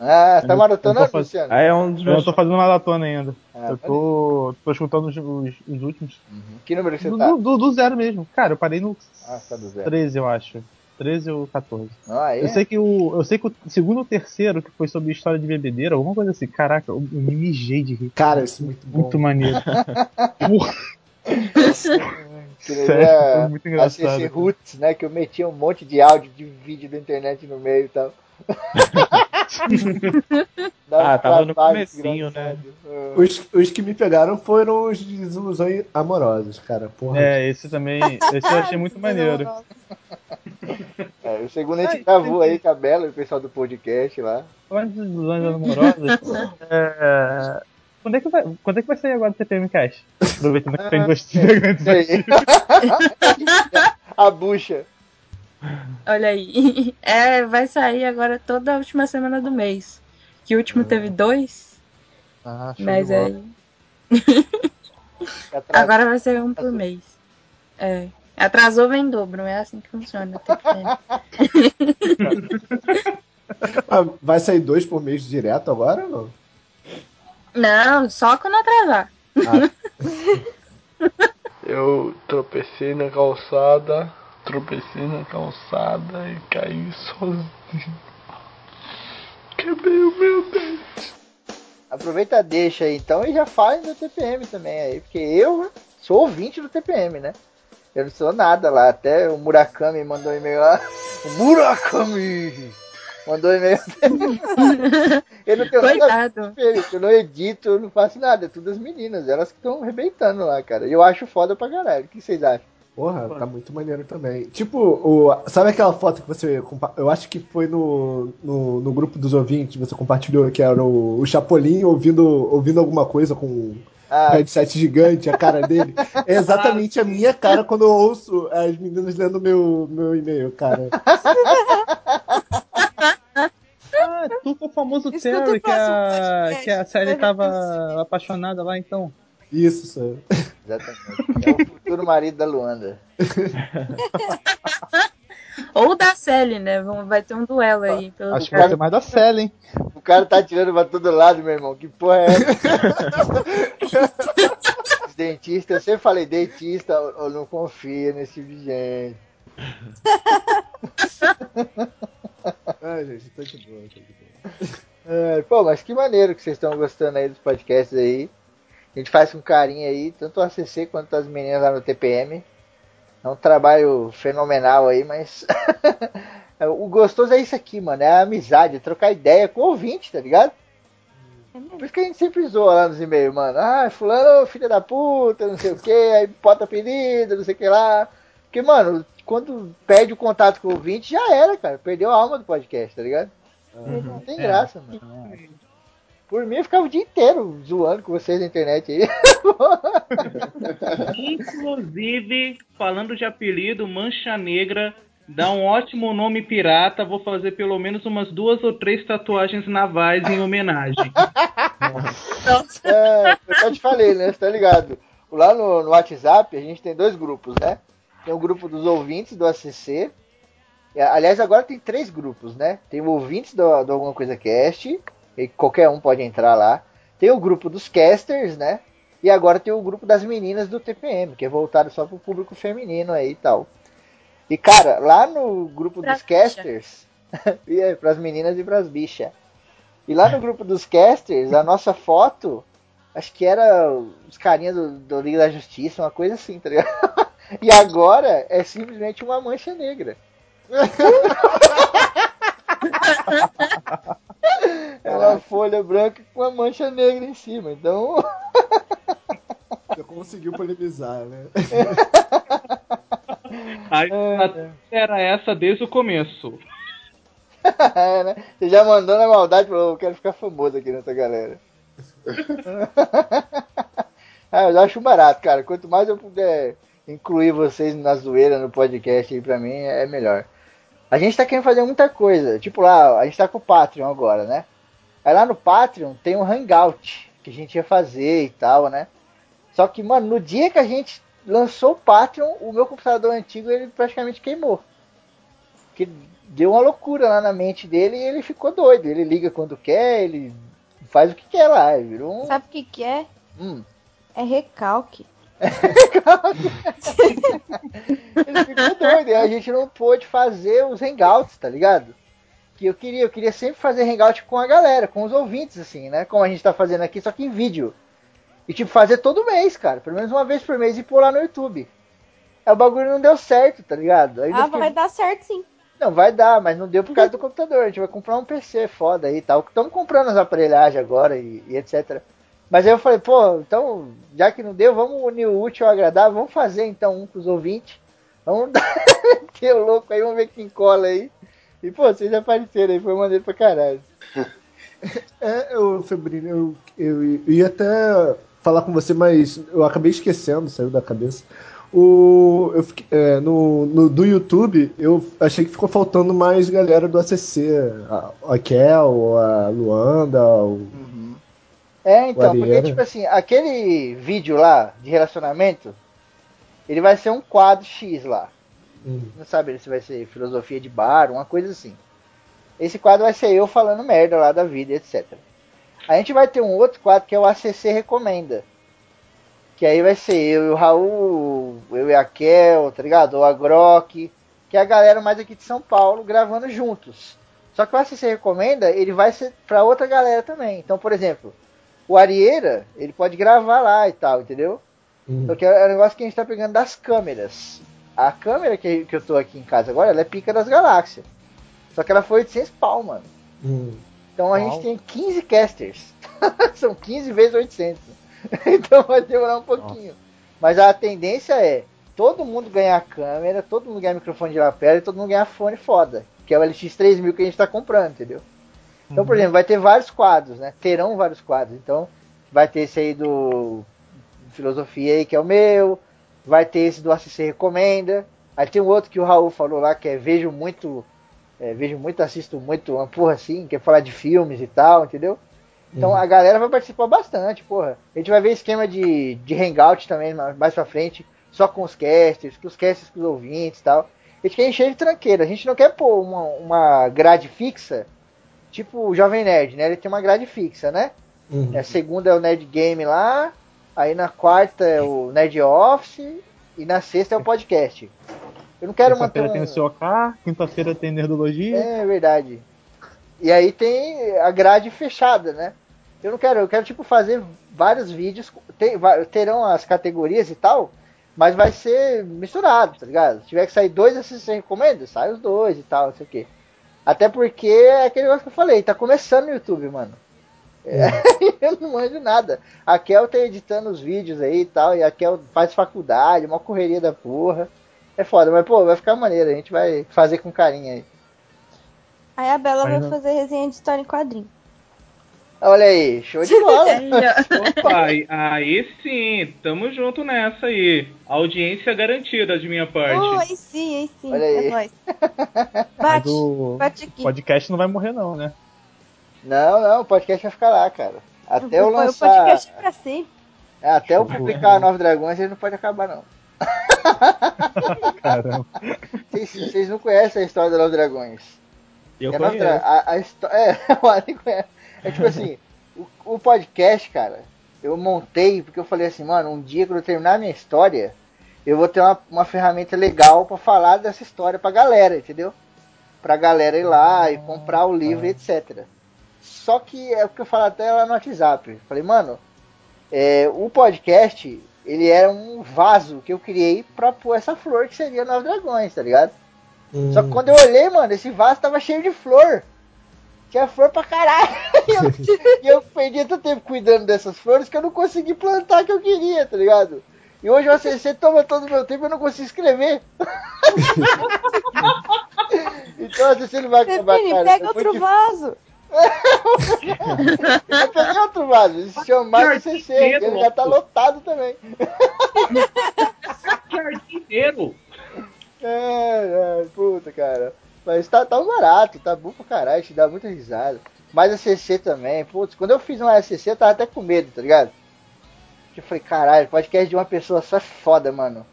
Ah, você tá Eu- maratonando, eu faz- Luciano? Aí é um dos eu não meus. tô fazendo maratona ainda. Ah, eu tô, tô escutando os, os- os últimos. Que número que você Do, tá? do- do zero mesmo. Cara, eu parei no Ah, tá do zero. 13, eu acho. 13 ou 14. Ah, aí Eu sei que o. Eu sei que o segundo ou terceiro, que foi sobre história de bebedeira, alguma coisa assim. Caraca, eu, eu me mijei de rir. Cara, isso é muito bom. Muito maneiro. [LAUGHS] Sério, é foi muito engraçado. ACC Roots, né? Que eu metia um monte de áudio de vídeo da internet no meio e tal. [LAUGHS] Ah, tava no comecinho, né? Os, os que me pegaram foram os desilusões amorosas, cara. Porra. É, esse também. Esse eu achei muito maneiro. É, o segundo a gente gravou aí com a Bela e o pessoal do podcast lá. De ilusões amorosas, é, Quando é, que vai, quando é que vai sair agora o TPM Cast? Aproveitando que tem gostinho Isso aí. A bucha. Olha aí. [LAUGHS] É, vai sair agora toda a última semana do mês. Que o último teve dois, Ah, mas aí. [LAUGHS] Agora vai ser um por mês. É. Atrasou, vem em dobro. É assim que funciona. o TPM. [LAUGHS] Ah, vai sair dois por mês direto agora ou não? Não, só quando atrasar. [LAUGHS] Eu tropecei na calçada, tropecei na calçada e caí sozinho. Quebrei o meu dente. Aproveita, deixa aí então e já fale do TPM também aí, porque eu sou ouvinte do TPM, né? Eu não sou nada lá, até o Murakami mandou um e-mail lá. O Murakami! Mandou um e-mail. [LAUGHS] eu não tenho nada a ver com TPM, eu não edito, eu não faço nada, é tudo as meninas, elas que estão arrebentando lá, cara. E eu acho foda pra caralho. O que vocês acham? Porra, tá muito maneiro também. Tipo, o, sabe aquela foto que você. Eu acho que foi no, no, no grupo dos ouvintes, você compartilhou, que era o, o Chapolin ouvindo, ouvindo alguma coisa com Ah. headset gigante, a cara dele. É exatamente a minha cara quando eu ouço as meninas lendo meu, meu e-mail, cara. Ah, tu com o famoso Escuta Terry que a, que a Sally tava apaixonada lá, então. Isso, senhor. Exatamente. É o futuro marido da Luanda. [LAUGHS] Ou da Sally, né? Vai ter um duelo aí. Pelo Acho que vai ser mais da Sally, hein? O cara tá atirando pra todo lado, meu irmão. Que porra é essa? [LAUGHS] Os dentistas, eu sempre falei, dentista, eu não confia nesse tipo de gente. [LAUGHS] Ai, gente, tô de boa, tô de boa. É, pô, mas que maneiro que vocês estão gostando aí dos podcasts aí. A gente faz com carinho aí, tanto o ACC quanto as meninas lá no TPM. É um trabalho fenomenal aí, mas. [LAUGHS] o gostoso é isso aqui, mano. É a amizade, é trocar ideia com o ouvinte, tá ligado? Por isso que a gente sempre zoa lá nos e-mails, mano. Ah, fulano, filho da puta, não sei o que, aí bota apelido, não sei o que lá. Porque, mano, quando perde o contato com o ouvinte, já era, cara. Perdeu a alma do podcast, tá ligado? Não tem É. graça, mano. Por mim, eu ficava o dia inteiro zoando com vocês na internet aí. [LAUGHS] Inclusive, falando de apelido, Mancha Negra dá um ótimo nome pirata. Vou fazer pelo menos umas duas ou três tatuagens navais em homenagem. É, eu já te falei, né? Você tá ligado? Lá no, no WhatsApp a gente tem dois grupos, né? Tem o grupo dos ouvintes do ACC. É, Aliás, agora tem três grupos, né? Tem o ouvintes do, do Alguma Coisa Cast, e qualquer um pode entrar lá. Tem o grupo dos casters, né? E agora tem o grupo das meninas do TPM, que é voltado só pro público feminino aí e tal. E cara, lá no grupo dos casters, [LAUGHS] e é, pras meninas e pras bichas. E lá no grupo dos casters, a nossa foto, acho que era os carinhas do, do Liga da Justiça, uma coisa assim, tá ligado? [LAUGHS] E agora é simplesmente uma mancha negra. [LAUGHS] É uma folha branca com uma mancha negra em cima. Então. Você conseguiu polemizar, né? A estratégia era essa desde o começo. [LAUGHS] é, né? Você já mandou na maldade, falou, eu quero ficar famoso aqui nessa galera. [LAUGHS] ah, eu acho barato, cara. Quanto mais eu puder incluir vocês na zoeira no podcast aí pra mim, é melhor. A gente tá querendo fazer muita coisa. Tipo lá, a gente tá com o Patreon agora, né? Aí lá no Patreon tem um hangout que a gente ia fazer e tal, né? Só que, mano, no dia que a gente lançou o Patreon, o meu computador antigo ele praticamente queimou. Que deu uma loucura lá na mente dele e ele ficou doido. Ele liga quando quer, ele faz o que quer lá. Virou um. Sabe o que, que é? Hum. É recalque. Ele ficou doido. E a gente não pôde fazer os hangouts, tá ligado? Que eu queria, eu queria sempre fazer hangout com a galera, com os ouvintes, assim, né? Como a gente tá fazendo aqui, só que em vídeo. E tipo, fazer todo mês, cara. Pelo menos uma vez por mês e pôr lá no YouTube. Aí o bagulho não deu certo, tá ligado? Aí Ah, fiquei- vai dar certo sim. Não, vai dar, mas não deu por causa do computador. A gente vai comprar um PC foda aí e tal. Estamos comprando as aparelhagens agora e, e etc. Mas aí eu falei, pô, então, já que não deu, vamos unir o útil ao agradável. Vamos fazer então um pros ouvintes. Vamos [LAUGHS] dar que louco aí, vamos ver quem cola aí. E pô, vocês apareceram aí, foi maneiro pra caralho. [LAUGHS] É, eu, Febrino, eu, eu, eu ia até falar com você, mas eu acabei esquecendo, saiu da cabeça. O, eu, fiquei- é, no, no- do YouTube, eu achei que ficou faltando mais galera do ACC. A, a Kel, a Luanda, o, É, então, porque, tipo assim, aquele vídeo lá de relacionamento, ele vai ser um quadro X lá. Não sabe se vai ser filosofia de bar, uma coisa assim. Esse quadro vai ser eu falando merda lá da vida, etc. A gente vai ter um outro quadro que é o ACC Recomenda. Que aí vai ser eu e o Raul, eu e a Kel, tá ligado? Ou a Grok, que é a galera mais aqui de São Paulo gravando juntos. Só que o ACC Recomenda, ele vai ser pra outra galera também. Então, por exemplo, o Arieira, ele pode gravar lá e tal, entendeu? Porque é um negócio que a gente tá pegando das câmeras. A câmera que, que eu tô aqui em casa agora, ela é pica das galáxias. Só que ela foi 800 pau, mano. Então a gente tem 15 casters. [LAUGHS] São 15 vezes 800. [LAUGHS] então vai demorar um pouquinho. Mas a tendência é todo mundo ganhar câmera, todo mundo ganhar microfone de lapela e todo mundo ganhar fone foda. Que é o LX3000 que a gente tá comprando, entendeu? Então, por exemplo, vai ter vários quadros, né? Terão vários quadros. Então, vai ter esse aí do Filosofia aí, que é o meu. Vai ter esse do ACC Recomenda. Aí tem um outro que o Raul falou lá, que é Vejo Muito. é, vejo muito, assisto muito, uma porra assim, que é falar de filmes e tal, entendeu? Então Uhum. a galera vai participar bastante, porra. A gente vai ver esquema de, de hangout também ma- mais pra frente, só com os casters, com os casters com os ouvintes e tal. A gente quer encher de tranqueira, a gente não quer pôr uma, uma grade fixa, tipo o Jovem Nerd, né? Ele tem uma grade fixa, né? Uhum. A segunda é o Nerd Game lá, aí na quarta é o Nerd Office e na sexta é o podcast. Eu não quero manter Terça-feira um... tem o COK, quinta-feira tem Nerdologia. É verdade. E aí tem a grade fechada, né? Eu não quero, eu quero tipo fazer vários vídeos, va- terão as categorias e tal, mas vai ser misturado, tá ligado? Se tiver que sair dois assim você recomenda, sai os dois e tal, não sei o quê. Até porque é aquele negócio que eu falei, tá começando no YouTube, mano. É, [LAUGHS] eu não manjo nada. A Kel tá editando os vídeos aí e tal, e a Kel faz faculdade, uma correria da porra. É foda, mas pô, vai ficar maneiro, a gente vai fazer com carinho aí. Aí a Bela Aí vai não- fazer resenha de história em quadrinho. Olha aí, show de bola. [LAUGHS] Opa, aí- sim, tamo junto nessa aí. Audiência garantida de minha parte. Oh, aí sim, aí sim. Olha é aí. nóis. [LAUGHS] Mas Bate, o bate aqui. podcast não vai morrer, não, né? Não, não, o podcast vai ficar lá, cara. Até eu O lançar. podcast pra sempre. É, Até eu publicar a Nova Dragões, ele não pode acabar, não. [LAUGHS] Caramba. Vocês, vocês não conhecem a história da Nova Dragões. Eu É, conheço. Dra- a, a histó- é, o Alien conhece. É tipo assim, o, o podcast, cara, eu montei porque eu falei assim, mano, um dia quando eu terminar a minha história, eu vou ter uma, uma ferramenta legal pra falar dessa história pra galera, entendeu? Pra galera ir lá e comprar o livro e etc. Só que é o que eu falo até lá no WhatsApp. Falei, mano, é, o podcast, ele era um vaso que eu criei pra pôr essa flor que seria Nove Dragões, tá ligado? Só que quando eu olhei, mano, esse vaso tava cheio de flor. Tinha flor pra caralho. [LAUGHS] E eu, e eu perdi tanto tempo cuidando dessas flores que eu não consegui plantar o que eu queria, tá ligado? E hoje o ACC toma todo o meu tempo e eu não consigo escrever. [LAUGHS] então o ACC não vai acabar, Pepini, cara. [LAUGHS] pega outro vaso. eu peguei outro vaso, ele se chama mais CC, ele já tá lotado também. Jardineiro. É, é, puta, cara. Mas tá, tá barato, tá bom pra caralho, te dá muita risada. Mas a CC também, putz, quando eu fiz uma SCC eu tava até com medo, tá ligado? Eu falei, caralho, podcast de uma pessoa só é foda, mano.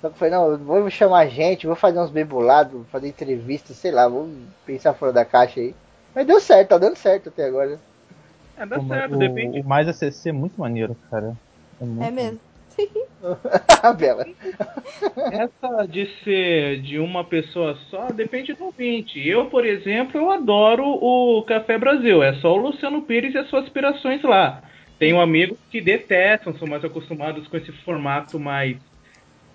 Só que eu falei, não, eu vou chamar gente, vou fazer uns bebulados, fazer entrevista, sei lá, vou pensar fora da caixa aí. Mas deu certo, tá dando certo até agora. É, dá O, certo, o- depende. o mais ACC é muito maneiro, cara. É, muito É mesmo. A [LAUGHS] Bela. Essa de ser de uma pessoa só depende do ouvinte. Eu, por exemplo, eu adoro o Café Brasil. É só o Luciano Pires e as suas aspirações lá. Tenho amigos que detestam, são mais acostumados com esse formato mais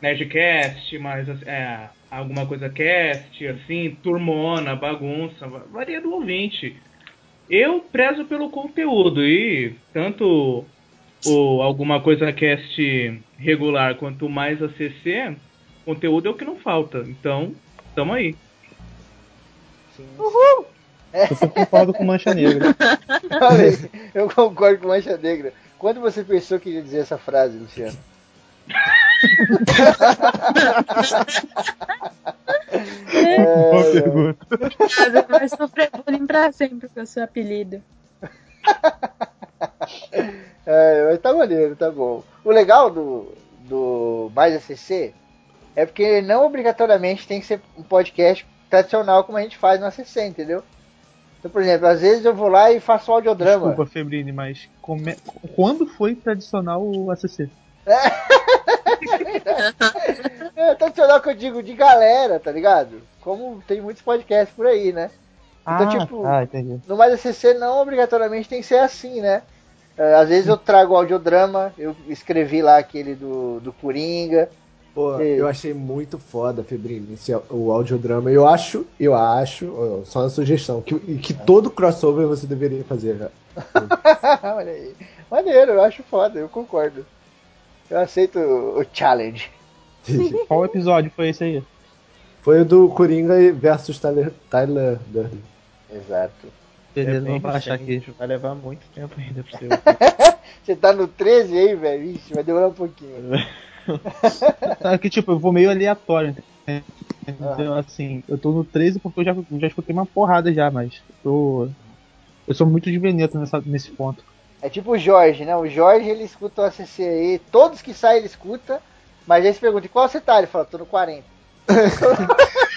Nerdcast, mais é, alguma coisa cast, assim, turmona, bagunça, va- varia do ouvinte. Eu prezo pelo conteúdo e tanto o alguma coisa cast regular quanto mais ACC, conteúdo é o que não falta. Então, tamo aí. Uhul! Eu concordo com Mancha Negra. [LAUGHS] Eu concordo com Mancha Negra. Quando você pensou que ia dizer essa frase, Luciano? Boa pergunta. Vai sofrer bullying pra sempre com o seu apelido. [LAUGHS] É, mas tá maneiro, tá bom. O legal do, do Mais ACC é porque não obrigatoriamente tem que ser um podcast tradicional como a gente faz no ACC, entendeu? Então, por exemplo, às vezes eu vou lá e faço audiodrama. Desculpa, Febrini, mas come- quando foi tradicional o ACC? [LAUGHS] É tradicional que eu digo de galera, tá ligado? Como tem muitos podcasts por aí, né? Então, ah, tipo, ah, no Mais ACC não obrigatoriamente tem que ser assim, né? É, Às vezes eu trago audiodrama, eu escrevi lá aquele do, do Coringa. Pô, É. eu achei muito foda, Febrini, esse, o audiodrama. Eu acho, eu acho, só uma sugestão, que, que todo crossover você deveria fazer, velho. [LAUGHS] Olha aí. Maneiro, eu acho foda, eu concordo. Eu aceito o o challenge. [LAUGHS] Qual episódio foi esse aí? Foi o do Coringa versus Tyler, Tyler Durden. Exato. Beleza, É bem vamos achar recente, Vai levar muito tempo ainda pra você. [LAUGHS] Você tá no 13 aí, velho? Ixi, vai demorar um pouquinho. [LAUGHS] Tá, que tipo, eu vou meio aleatório, entendeu? Então, assim, eu tô no 13 porque eu já, já escutei uma porrada já, mas eu tô. Eu sou muito de Veneto nessa, nesse ponto. É tipo o Jorge, né? O Jorge ele escuta o ACC aí, todos que saem ele escuta, mas aí você pergunta, qual você tá? Ele fala, tô no 40. [LAUGHS]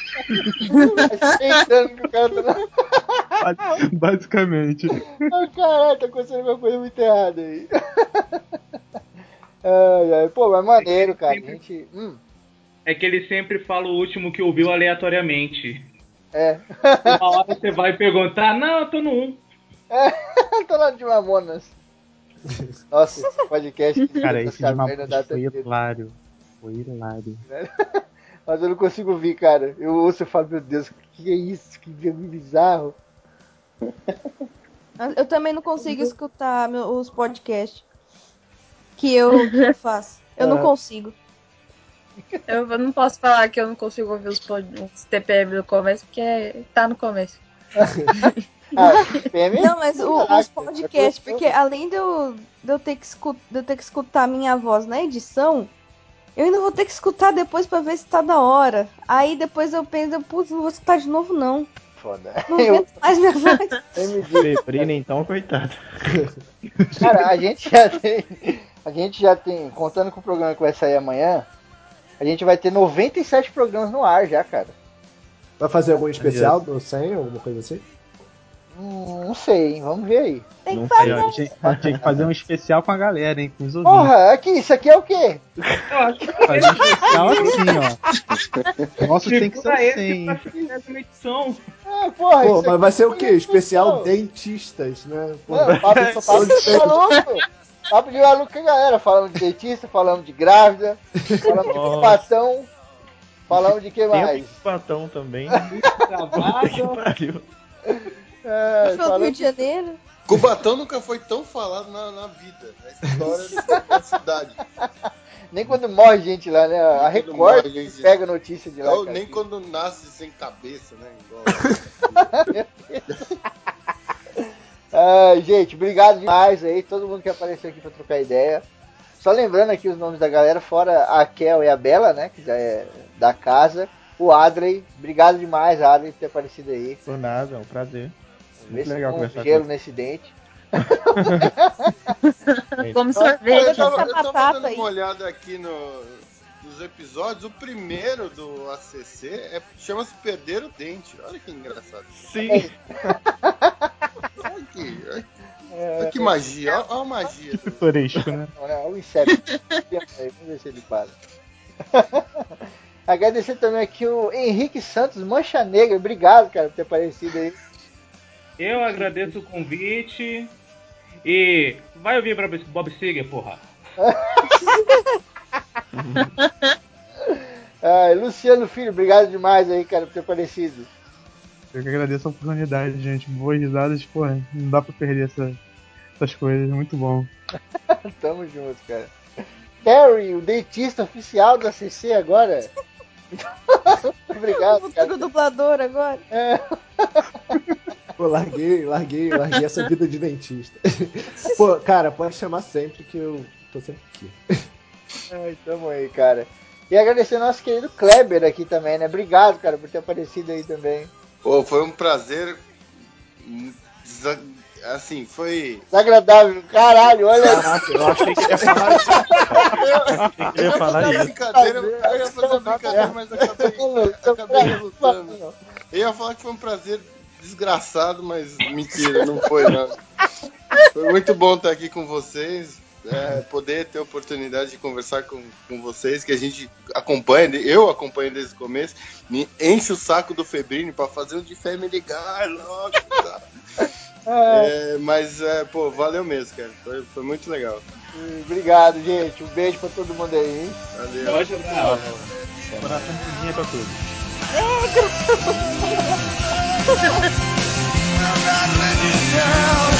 Tá. Basicamente. Ai, caralho, tá acontecendo alguma coisa muito errada aí. Ai, ai, pô, mas maneiro, cara. A gente. Hum, É que ele sempre fala o último que ouviu aleatoriamente. é. Uma hora você vai perguntar, não, eu tô no 1. [LAUGHS] tô lá de Mamonas. Nossa, esse podcast. Cara, esse de uma dá foi hilário. Foi hilário. Mas eu não consigo ouvir, cara. Eu ouço e falo, meu Deus, o que é isso? Que bizarro. Eu também não consigo escutar meu- os podcasts que eu, que [LAUGHS] eu faço. Eu não Ah. consigo. Eu não posso falar que eu não consigo ouvir os, pod- os TPM do começo, porque tá no começo. [LAUGHS] Ah, PM? Não, mas o- os podcasts, é porque além de eu, de, eu ter que escutar, de eu ter que escutar a minha voz na edição, eu ainda vou ter que escutar depois pra ver se tá da hora. Aí depois eu penso, putz, não vou escutar de novo não. Foda. Não [LAUGHS] Eu, mais minha voz. MD. Febrina, então, coitado. [LAUGHS] Cara, a gente já tem. A gente já tem. Contando com o programa que vai sair amanhã, a gente vai ter 97 programas no ar já, cara. Vai fazer algum especial do 100, alguma coisa assim? Hum, não sei, hein? Vamos ver aí. Tem que fazer. Tinha, tinha que fazer um especial com a galera, hein? Com os ouvintes. Porra, aqui, isso aqui é o quê? Fazer um especial assim, ó. Nosso tem que ser assim. pra fazer essa edição. Ah, porra, Pô, isso mas vai aqui ser o quê? Especial dentistas, né? Pô, Não, papo, papo de maluco. Papo de maluco com a galera. Falando de dentista, falando de grávida, falando de ocupação, falando de que Tem mais? um patão também. [LAUGHS] Gravado. Que pariu. É, do Rio de Janeiro. Cubatão nunca foi tão falado na, na vida, na história da cidade. [LAUGHS] Nem quando morre gente lá, né? A Nem quando Record morre gente. pega a notícia de lá. Ou nem quando nasce sem cabeça, né? Igual. Ai, [LAUGHS] gente, obrigado demais aí, todo mundo que apareceu aqui pra trocar ideia. Só lembrando aqui os nomes da galera, fora a Kel e a Bela, né? Que já é da casa. O Adrey, obrigado demais, Adrey, por ter aparecido aí. Por nada, é um prazer. Vê se legal com gelo com nesse dente. [LAUGHS] Como Eu sorvete. tava, essa eu tava dando aí. uma olhada aqui no, nos episódios. O primeiro do ACC é, chama-se Perder o Dente. Olha que engraçado. Sim. Olha que, olha, olha que magia. Olha, olha a magia. do- Pitoresco, né? [LAUGHS] Olha o inseto. Vamos ver se ele para. [LAUGHS] Agradecer também aqui o Henrique Santos, Mancha Negra. Obrigado, cara, por ter aparecido aí. Eu agradeço o convite. E vai ouvir Bob Bob Seger, porra. [LAUGHS] Ai, Luciano Filho, obrigado demais aí, cara, por ter aparecido. Eu que agradeço a oportunidade, gente. Boas risadas, porra. Não dá pra perder essa- essas coisas. Muito bom. [LAUGHS] Tamo junto, cara. Terry, o dentista oficial da CC agora. Muito [LAUGHS] obrigado, cara. o dublador agora. É. Pô, larguei, larguei, larguei essa vida de dentista. Pô, cara, pode chamar sempre que eu tô sempre aqui. Ai, tamo aí, cara. E agradecer ao nosso querido Kleber aqui também, né? Obrigado, cara, por ter aparecido aí também. Pô, foi um prazer. desa- Assim, foi. Desagradável, caralho, olha Caraca, eu achei que ia falar isso. Eu, Eu ia ia falar isso. brincadeira, eu ia fazer uma brincadeira, mas acabei, acabei relutando. Eu ia falar que foi um prazer desgraçado, mas mentira, não foi não. Foi muito bom estar aqui com vocês, é, poder ter a oportunidade de conversar com, com vocês, que a gente acompanha, eu acompanho desde o começo, me enche o saco do Febrini pra fazer um de Family Guy logo. Tá? É, mas, é, pô, valeu mesmo, cara. Foi, foi muito legal. Obrigado, gente. Um beijo pra todo mundo aí. hein? Valeu. Pode abraço. Coração de pra todos. [LAUGHS] I'm not letting you down.